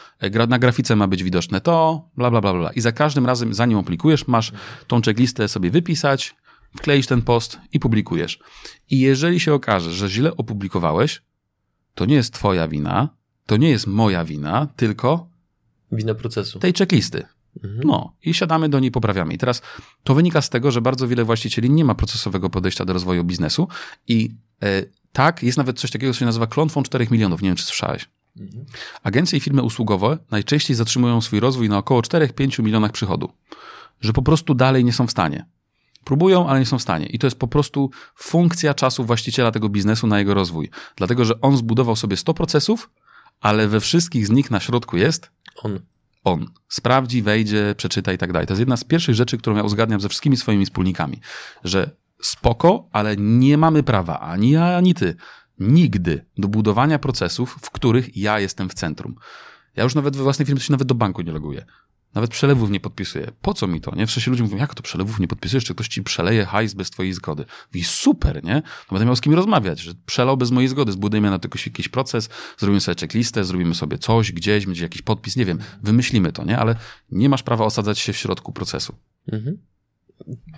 na grafice ma być widoczne to, bla, bla, bla, bla. I za każdym razem, zanim aplikujesz, masz tą checklistę sobie wypisać, wkleić ten post i publikujesz. I jeżeli się okaże, że źle opublikowałeś, to nie jest twoja wina, to nie jest moja wina, tylko Wina procesu. tej checklisty. Mhm. No i siadamy do niej, poprawiamy. I teraz to wynika z tego, że bardzo wiele właścicieli nie ma procesowego podejścia do rozwoju biznesu i e, tak, jest nawet coś takiego, co się nazywa klątwą 4 milionów. Nie wiem, czy słyszałeś. Mhm. Agencje i firmy usługowe najczęściej zatrzymują swój rozwój na około 4-5 milionach przychodu. Że po prostu dalej nie są w stanie. Próbują, ale nie są w stanie. I to jest po prostu funkcja czasu właściciela tego biznesu na jego rozwój. Dlatego, że on zbudował sobie 100 procesów, ale we wszystkich z nich na środku jest On. on. Sprawdzi, wejdzie, przeczyta i tak dalej. To jest jedna z pierwszych rzeczy, którą ja uzgadniam ze wszystkimi swoimi wspólnikami, że spoko, ale nie mamy prawa, ani ja, ani ty, nigdy do budowania procesów, w których ja jestem w centrum. Ja już nawet we własnej firmie się nawet do banku nie loguję. Nawet przelewów nie podpisuję. Po co mi to, nie? W sensie ludzie mówią, jak to przelewów nie podpisujesz, czy ktoś ci przeleje hajs bez twojej zgody? I super, nie? No będę miał z kim rozmawiać, że przelał bez mojej zgody, zbudujemy na tylko jakiś proces, zrobimy sobie checklistę, zrobimy sobie coś gdzieś, będzie jakiś podpis, nie wiem, wymyślimy to, nie? Ale nie masz prawa osadzać się w środku procesu. Mhm.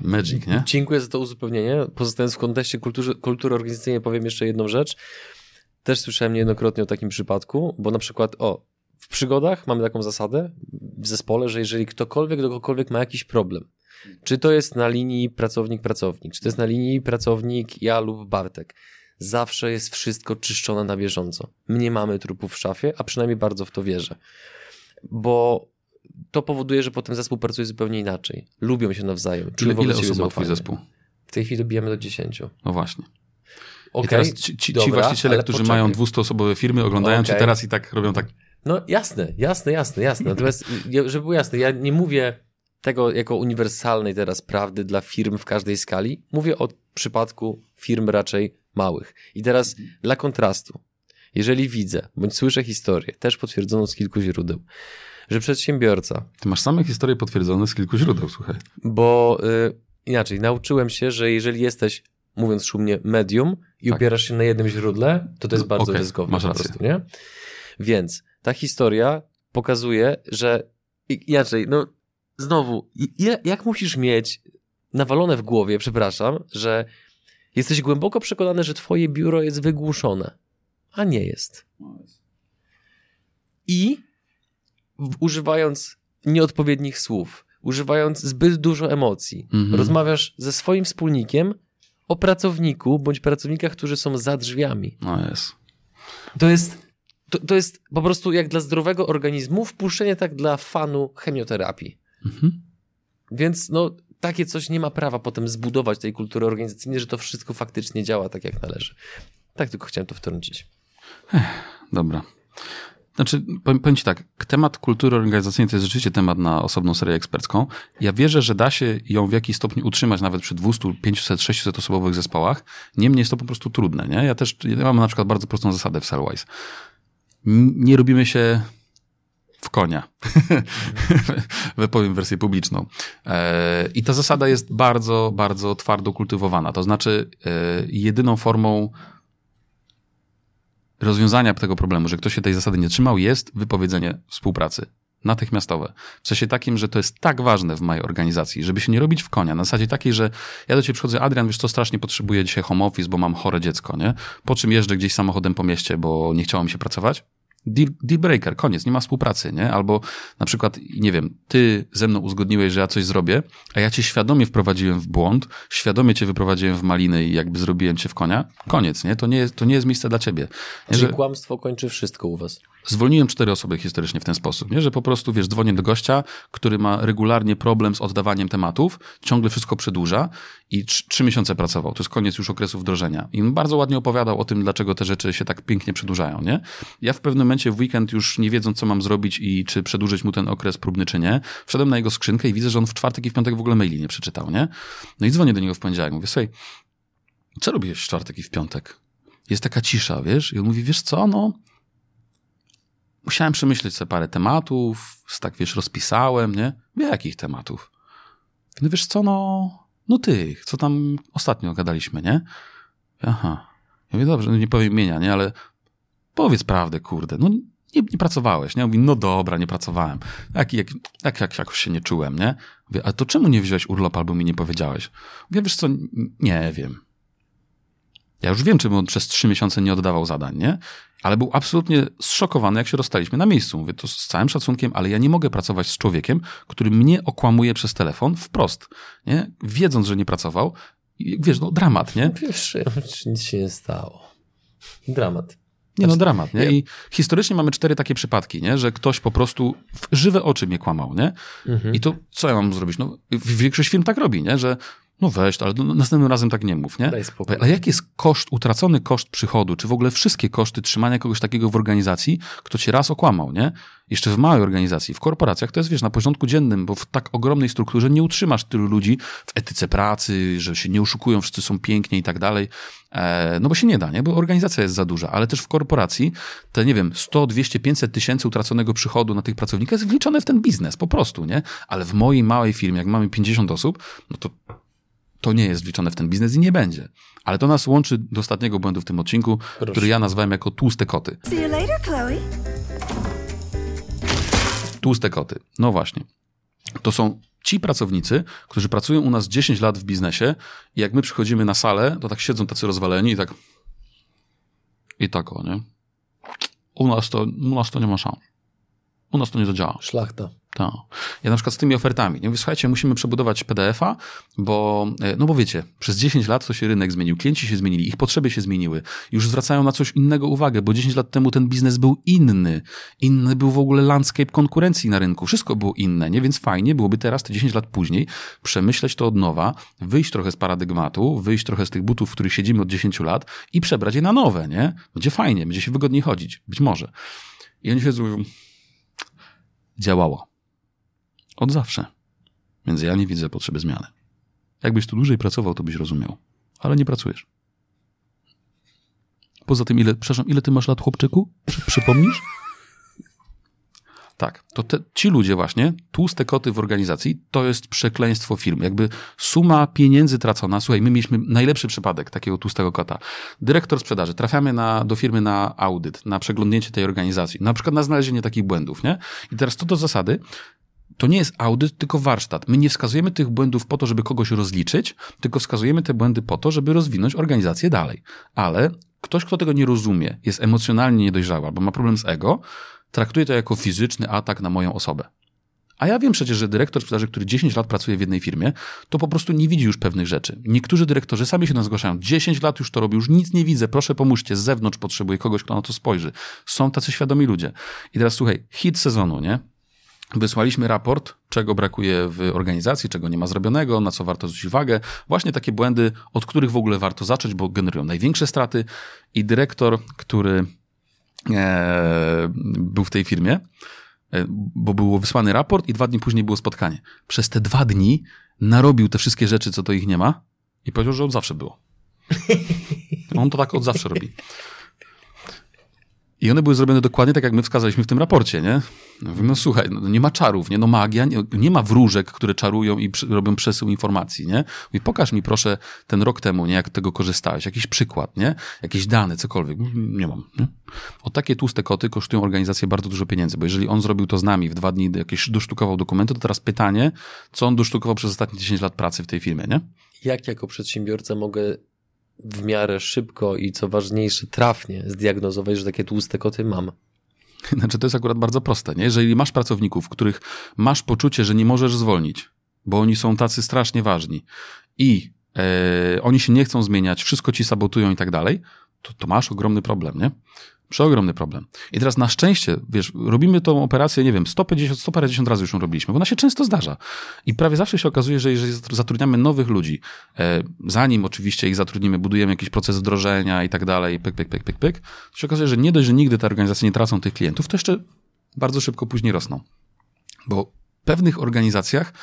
Magic, nie? Dziękuję za to uzupełnienie. Pozostając w kontekście kultury, organizacyjnej, powiem jeszcze jedną rzecz. Też słyszałem niejednokrotnie o takim przypadku, bo na przykład, o, w przygodach mamy taką zasadę w zespole, że jeżeli ktokolwiek do kogokolwiek ma jakiś problem, czy to jest na linii pracownik-pracownik, czy to jest na linii pracownik ja lub Bartek, zawsze jest wszystko czyszczone na bieżąco. My nie mamy trupów w szafie, a przynajmniej bardzo w to wierzę. Bo to powoduje, że potem zespół pracuje zupełnie inaczej. Lubią się nawzajem. czują Ile, osób ma twój zespół? W tej chwili dobijamy do 10. No właśnie. Okay, I teraz ci, ci, ci dobra, właściciele, ale którzy poczekaj. mają 200-osobowe firmy, oglądają cię Okej. teraz i tak robią tak. No jasne, jasne, jasne, jasne. Natomiast, żeby było jasne, ja nie mówię tego jako uniwersalnej teraz prawdy dla firm w każdej skali. Mówię o przypadku firm raczej małych. I teraz dla kontrastu, jeżeli widzę bądź słyszę historię, też potwierdzoną z kilku źródeł, że przedsiębiorca, Ty masz same historie potwierdzone z kilku źródeł, słuchaj. bo y, inaczej, nauczyłem się, że jeżeli jesteś, mówiąc szumnie, medium i Tak. opierasz się na jednym źródle, to to jest bardzo Okej, ryzykowne masz po rację. prostu, nie? Więc ta historia pokazuje, że inaczej, no znowu, jak musisz mieć nawalone w głowie, przepraszam, że jesteś głęboko przekonany, że twoje biuro jest wygłuszone, a nie jest. I używając nieodpowiednich słów, używając zbyt dużo emocji, Mhm. rozmawiasz ze swoim wspólnikiem o pracowniku bądź pracownikach, którzy są za drzwiami. No jest. To jest, to, to jest po prostu jak dla zdrowego organizmu wpuszczenie tak dla fanu chemioterapii. Mhm. Więc no, takie coś nie ma prawa potem zbudować tej kultury organizacyjnej, że to wszystko faktycznie działa tak, jak należy. Tak tylko chciałem to wtrącić. Dobra. Znaczy, powiem, powiem ci tak, temat kultury organizacyjnej to jest rzeczywiście temat na osobną serię ekspercką. Ja wierzę, że da się ją w jakiś stopniu utrzymać nawet przy 200, 500, 600 osobowych zespołach. Niemniej jest to po prostu trudne, nie? Ja też, ja mam na przykład bardzo prostą zasadę w Sellwise. N- Nie robimy się w konia. Wypowiem wersję publiczną. E, I ta zasada jest bardzo, bardzo twardo kultywowana. To znaczy, e, jedyną formą rozwiązania tego problemu, że ktoś się tej zasady nie trzymał, jest wypowiedzenie współpracy. Natychmiastowe. W sensie takim, że to jest tak ważne w mojej organizacji, żeby się nie robić w konia. Na zasadzie takiej, że ja do ciebie przychodzę, Adrian, wiesz co, strasznie potrzebuję dzisiaj home office, bo mam chore dziecko, nie? Po czym jeżdżę gdzieś samochodem po mieście, bo nie chciało mi się pracować. Deal, deal breaker, koniec, nie ma współpracy, nie? Albo na przykład, nie wiem, ty ze mną uzgodniłeś, że ja coś zrobię, a ja cię świadomie wprowadziłem w błąd, świadomie cię wyprowadziłem w maliny i jakby zrobiłem cię w konia. Koniec, nie? To nie jest, to nie jest miejsce dla ciebie. Nie, Czyli że kłamstwo kończy wszystko u was. zwolniłem cztery osoby historycznie w ten sposób, nie? Że po prostu, wiesz, dzwonię do gościa, który ma regularnie problem z oddawaniem tematów, ciągle wszystko przedłuża i trzy, miesiące pracował. To jest koniec już okresu wdrożenia. I on bardzo ładnie opowiadał o tym, dlaczego te rzeczy się tak pięknie przedłużają, nie? Ja w pewnym momencie w weekend już nie wiedząc, co mam zrobić i czy przedłużyć mu ten okres próbny, czy nie, wszedłem na jego skrzynkę i widzę, że on w czwartek i w piątek w ogóle maili nie przeczytał, nie? No i dzwonię do niego w poniedziałek. Mówię, słuchaj, co robiłeś w czwartek i w piątek? Jest taka cisza, wiesz? I on mówi, wiesz co, no, musiałem przemyśleć sobie parę tematów, tak wiesz, rozpisałem, nie? Wie, jakich tematów? No wiesz co, no, no tych, co tam ostatnio gadaliśmy, nie? Aha. Ja mówię, dobrze, no nie powiem imienia, nie? Ale powiedz prawdę, kurde, no nie, nie pracowałeś, nie? Mówi, no dobra, nie pracowałem. Jak, jak, jak, jak jakoś się nie czułem, nie? Mówię, ale to czemu nie wziąłeś urlop albo mi nie powiedziałeś? Mówię, wiesz co, nie wiem. Ja już wiem, czemu on przez trzy miesiące nie oddawał zadań, nie? Ale był absolutnie zszokowany, jak się rozstaliśmy na miejscu. Mówię to z całym szacunkiem, ale ja nie mogę pracować z człowiekiem, który mnie okłamuje przez telefon wprost, nie? Wiedząc, że nie pracował. I wiesz, no dramat, nie? Pierwszy, nic się nie stało. Dramat. Nie no, dramat, nie? I historycznie mamy cztery takie przypadki, nie? Że ktoś po prostu w żywe oczy mnie kłamał, nie? Mhm. I to co ja mam zrobić? No, większość firm tak robi, nie? Że No weź, ale następnym razem tak nie mów, nie? Daj spokój. A jaki jest koszt, utracony koszt przychodu, czy w ogóle wszystkie koszty trzymania kogoś takiego w organizacji, kto cię raz okłamał, nie? Jeszcze w małej organizacji, w korporacjach to jest, wiesz, na porządku dziennym, bo w tak ogromnej strukturze nie utrzymasz tylu ludzi w etyce pracy, że się nie oszukują, wszyscy są pięknie i tak dalej. E, no bo się nie da, nie? Bo organizacja jest za duża, ale też w korporacji te, nie wiem, 100, 200, 500 tysięcy utraconego przychodu na tych pracownikach jest wliczone w ten biznes, po prostu, nie? Ale w mojej małej firmie, jak mamy 50 osób, no to to nie jest wliczone w ten biznes i nie będzie. Ale to nas łączy do ostatniego błędu w tym odcinku, Proszę. który ja nazwałem jako tłuste koty. See you later, Chloe. Tłuste koty. No właśnie. To są ci pracownicy, którzy pracują u nas 10 lat w biznesie i jak my przychodzimy na salę, to tak siedzą tacy rozwaleni i tak i tak o, nie? U nas to, u nas to nie ma szans. U nas to nie zadziała. Szlachta. Tak. Ja na przykład z tymi ofertami, nie mówię, słuchajcie, musimy przebudować PDF-a, bo, e, no bo wiecie, przez 10 lat to się rynek zmienił, klienci się zmienili, ich potrzeby się zmieniły, już zwracają na coś innego uwagę, bo 10 lat temu ten biznes był inny, inny był w ogóle landscape konkurencji na rynku, wszystko było inne, nie? Więc fajnie byłoby teraz, te 10 lat później, przemyśleć to od nowa, wyjść trochę z paradygmatu, wyjść trochę z tych butów, w których siedzimy od 10 lat i przebrać je na nowe, nie? Będzie fajnie, będzie się wygodniej chodzić, być może. I oni się mówią, działało. Od zawsze. Więc ja nie widzę potrzeby zmiany. Jakbyś tu dłużej pracował, to byś rozumiał. Ale nie pracujesz. Poza tym, ile, przepraszam, ile ty masz lat, chłopczyku? Przy, przypomnisz? Tak, to te, ci ludzie właśnie, tłuste koty w organizacji, to jest przekleństwo firm. Jakby suma pieniędzy tracona, słuchaj, my mieliśmy najlepszy przypadek takiego tłustego kota. Dyrektor sprzedaży, trafiamy na, do firmy na audyt, na przeglądnięcie tej organizacji, na przykład na znalezienie takich błędów, nie? I teraz to do zasady, to nie jest audyt, tylko warsztat. My nie wskazujemy tych błędów po to, żeby kogoś rozliczyć, tylko wskazujemy te błędy po to, żeby rozwinąć organizację dalej. Ale ktoś, kto tego nie rozumie, jest emocjonalnie niedojrzały albo ma problem z ego, traktuje to jako fizyczny atak na moją osobę. A ja wiem przecież, że dyrektor sprzedaży, który 10 lat pracuje w jednej firmie, to po prostu nie widzi już pewnych rzeczy. Niektórzy dyrektorzy sami się nas zgłaszają. 10 lat już to robi, już nic nie widzę, proszę pomóżcie, z zewnątrz potrzebuję kogoś, kto na to spojrzy. Są tacy świadomi ludzie. I teraz słuchaj, hit sezonu, nie? Wysłaliśmy raport, czego brakuje w organizacji, czego nie ma zrobionego, na co warto zwrócić uwagę. Właśnie takie błędy, od których w ogóle warto zacząć, bo generują największe straty. I dyrektor, który był w tej firmie, e, bo był wysłany raport i dwa dni później było spotkanie. Przez te dwa dni narobił te wszystkie rzeczy, co to ich nie ma i powiedział, że od zawsze było. On to tak od zawsze robi. I one były zrobione dokładnie tak, jak my wskazaliśmy w tym raporcie, nie? No, no słuchaj, no, nie ma czarów, nie? No magia, nie, nie ma wróżek, które czarują i przy, robią przesył informacji, nie? I pokaż mi proszę ten rok temu, nie? Jak tego korzystałeś, jakiś przykład, nie? Jakieś dane, cokolwiek. Nie mam, nie? O takie tłuste koty kosztują organizację bardzo dużo pieniędzy, bo jeżeli on zrobił to z nami w dwa dni, jakieś dosztukował dokumenty, to teraz pytanie, co on dosztukował przez ostatnie 10 lat pracy w tej firmie, nie? Jak jako przedsiębiorca mogę w miarę szybko i co ważniejsze, trafnie zdiagnozować, że takie tłuste koty mam. Znaczy, to jest akurat bardzo proste. Nie? Jeżeli masz pracowników, których masz poczucie, że nie możesz zwolnić, bo oni są tacy strasznie ważni i e, oni się nie chcą zmieniać, wszystko ci sabotują i tak dalej, to, to masz ogromny problem, nie? Przeogromny problem. I teraz na szczęście, wiesz, robimy tą operację, nie wiem, 150, 150 razy już ją robiliśmy, bo ona się często zdarza. I prawie zawsze się okazuje, że jeżeli zatrudniamy nowych ludzi, e, zanim oczywiście ich zatrudnimy, budujemy jakiś proces wdrożenia i tak dalej, pyk, pyk, pyk, pyk, pyk, to się okazuje, że nie dość, że nigdy te organizacje nie tracą tych klientów, to jeszcze bardzo szybko później rosną. Bo w pewnych organizacjach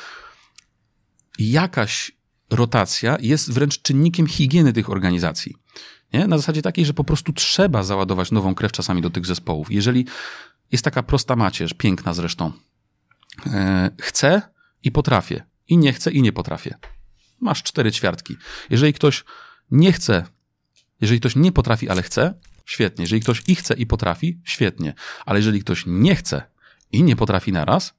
jakaś rotacja jest wręcz czynnikiem higieny tych organizacji. Nie? Na zasadzie takiej, że po prostu trzeba załadować nową krew czasami do tych zespołów. Jeżeli jest taka prosta macierz, piękna zresztą, e, chcę i potrafię, i nie chcę i nie potrafię. Masz cztery ćwiartki. Jeżeli ktoś nie chce, jeżeli ktoś nie potrafi, ale chce, świetnie. Jeżeli ktoś i chce i potrafi, świetnie. Ale jeżeli ktoś nie chce i nie potrafi naraz,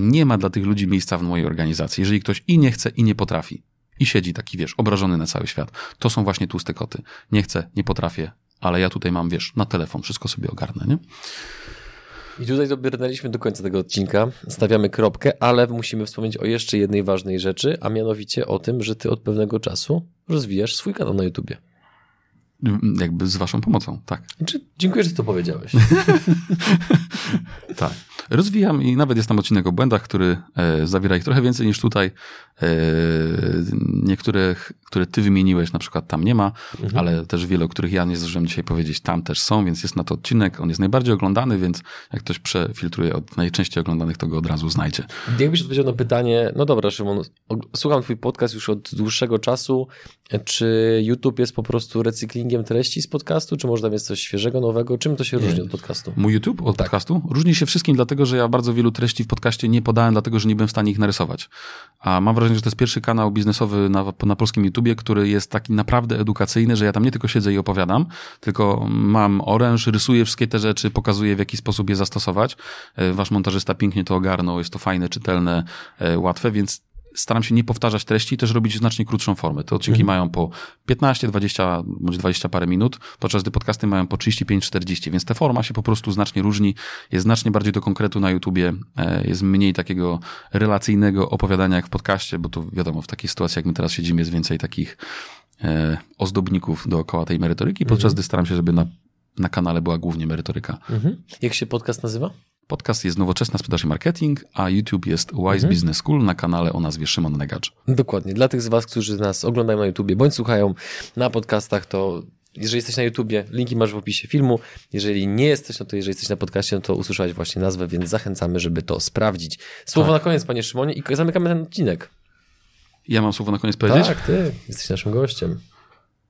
nie ma dla tych ludzi miejsca w mojej organizacji. Jeżeli ktoś i nie chce i nie potrafi, i siedzi taki, wiesz, obrażony na cały świat. To są właśnie tłuste koty. Nie chcę, nie potrafię, ale ja tutaj mam, wiesz, na telefon, wszystko sobie ogarnę, nie? I tutaj dobrnęliśmy do końca tego odcinka. Stawiamy kropkę, ale musimy wspomnieć o jeszcze jednej ważnej rzeczy, a mianowicie o tym, że ty od pewnego czasu rozwijasz swój kanał na YouTubie. Jakby z waszą pomocą, tak. Czy, dziękuję, że to powiedziałeś. tak. Rozwijam i nawet jest tam odcinek o błędach, który e, zawiera ich trochę więcej niż tutaj. E, niektóre, które ty wymieniłeś, na przykład tam nie ma, mhm. ale też wiele, o których ja nie zdążyłem dzisiaj powiedzieć, tam też są, więc jest na to odcinek. On jest najbardziej oglądany, więc jak ktoś przefiltruje od najczęściej oglądanych, to go od razu znajdzie. Jakbyś odpowiedział na pytanie, no dobra, Szymon, słucham twój podcast już od dłuższego czasu. Czy YouTube jest po prostu recyklingiem treści z podcastu, czy może tam jest coś świeżego, nowego? Czym to się różni od podcastu? Mój YouTube od tak. podcastu? Różni się wszystkim, dlatego że ja bardzo wielu treści w podcaście nie podałem, dlatego że nie byłem w stanie ich narysować. A mam wrażenie, że to jest pierwszy kanał biznesowy na, na polskim YouTubie, który jest taki naprawdę edukacyjny, że ja tam nie tylko siedzę i opowiadam, tylko mam oręż, rysuję wszystkie te rzeczy, pokazuję w jaki sposób je zastosować. E, wasz montażysta pięknie to ogarnął, jest to fajne, czytelne, e, łatwe, więc staram się nie powtarzać treści i też robić znacznie krótszą formę. Te odcinki mhm. mają po 15, 20, bądź 20 parę minut, podczas gdy podcasty mają po 35, 40, więc ta forma się po prostu znacznie różni, jest znacznie bardziej do konkretu na YouTubie, e, jest mniej takiego relacyjnego opowiadania jak w podcaście, bo to wiadomo, w takiej sytuacji jak my teraz siedzimy jest więcej takich e, ozdobników dookoła tej merytoryki, podczas mhm. gdy staram się, żeby na, na kanale była głównie merytoryka. Mhm. Jak się podcast nazywa? Podcast jest Nowoczesna Sprzedaż i Marketing, a YouTube jest Wise mhm. Business School na kanale o nazwie Szymon Negacz. Dokładnie. Dla tych z Was, którzy nas oglądają na YouTubie bądź słuchają na podcastach, to jeżeli jesteś na YouTubie, linki masz w opisie filmu. Jeżeli nie jesteś, no to jeżeli jesteś na podcaście, no to usłyszałeś właśnie nazwę, więc zachęcamy, żeby to sprawdzić. Słowo tak. na koniec, panie Szymonie, i zamykamy ten odcinek. Ja mam słowo na koniec powiedzieć? Tak, ty. Jesteś naszym gościem.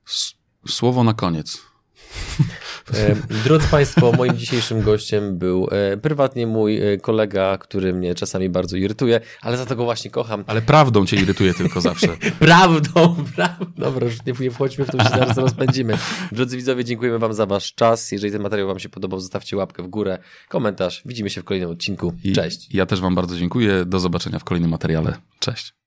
S słowo na koniec. E, drodzy Państwo, moim dzisiejszym gościem był e, prywatnie mój e, kolega, który mnie czasami bardzo irytuje, ale za to go właśnie kocham. Ale prawdą cię irytuje tylko zawsze. prawdą, prawdą. Dobra, już nie, nie wchodźmy w to, że zaraz rozpędzimy. Drodzy widzowie, dziękujemy Wam za Wasz czas. Jeżeli ten materiał Wam się podobał, zostawcie łapkę w górę, komentarz. Widzimy się w kolejnym odcinku. Cześć. I ja też Wam bardzo dziękuję. Do zobaczenia w kolejnym materiale. Cześć.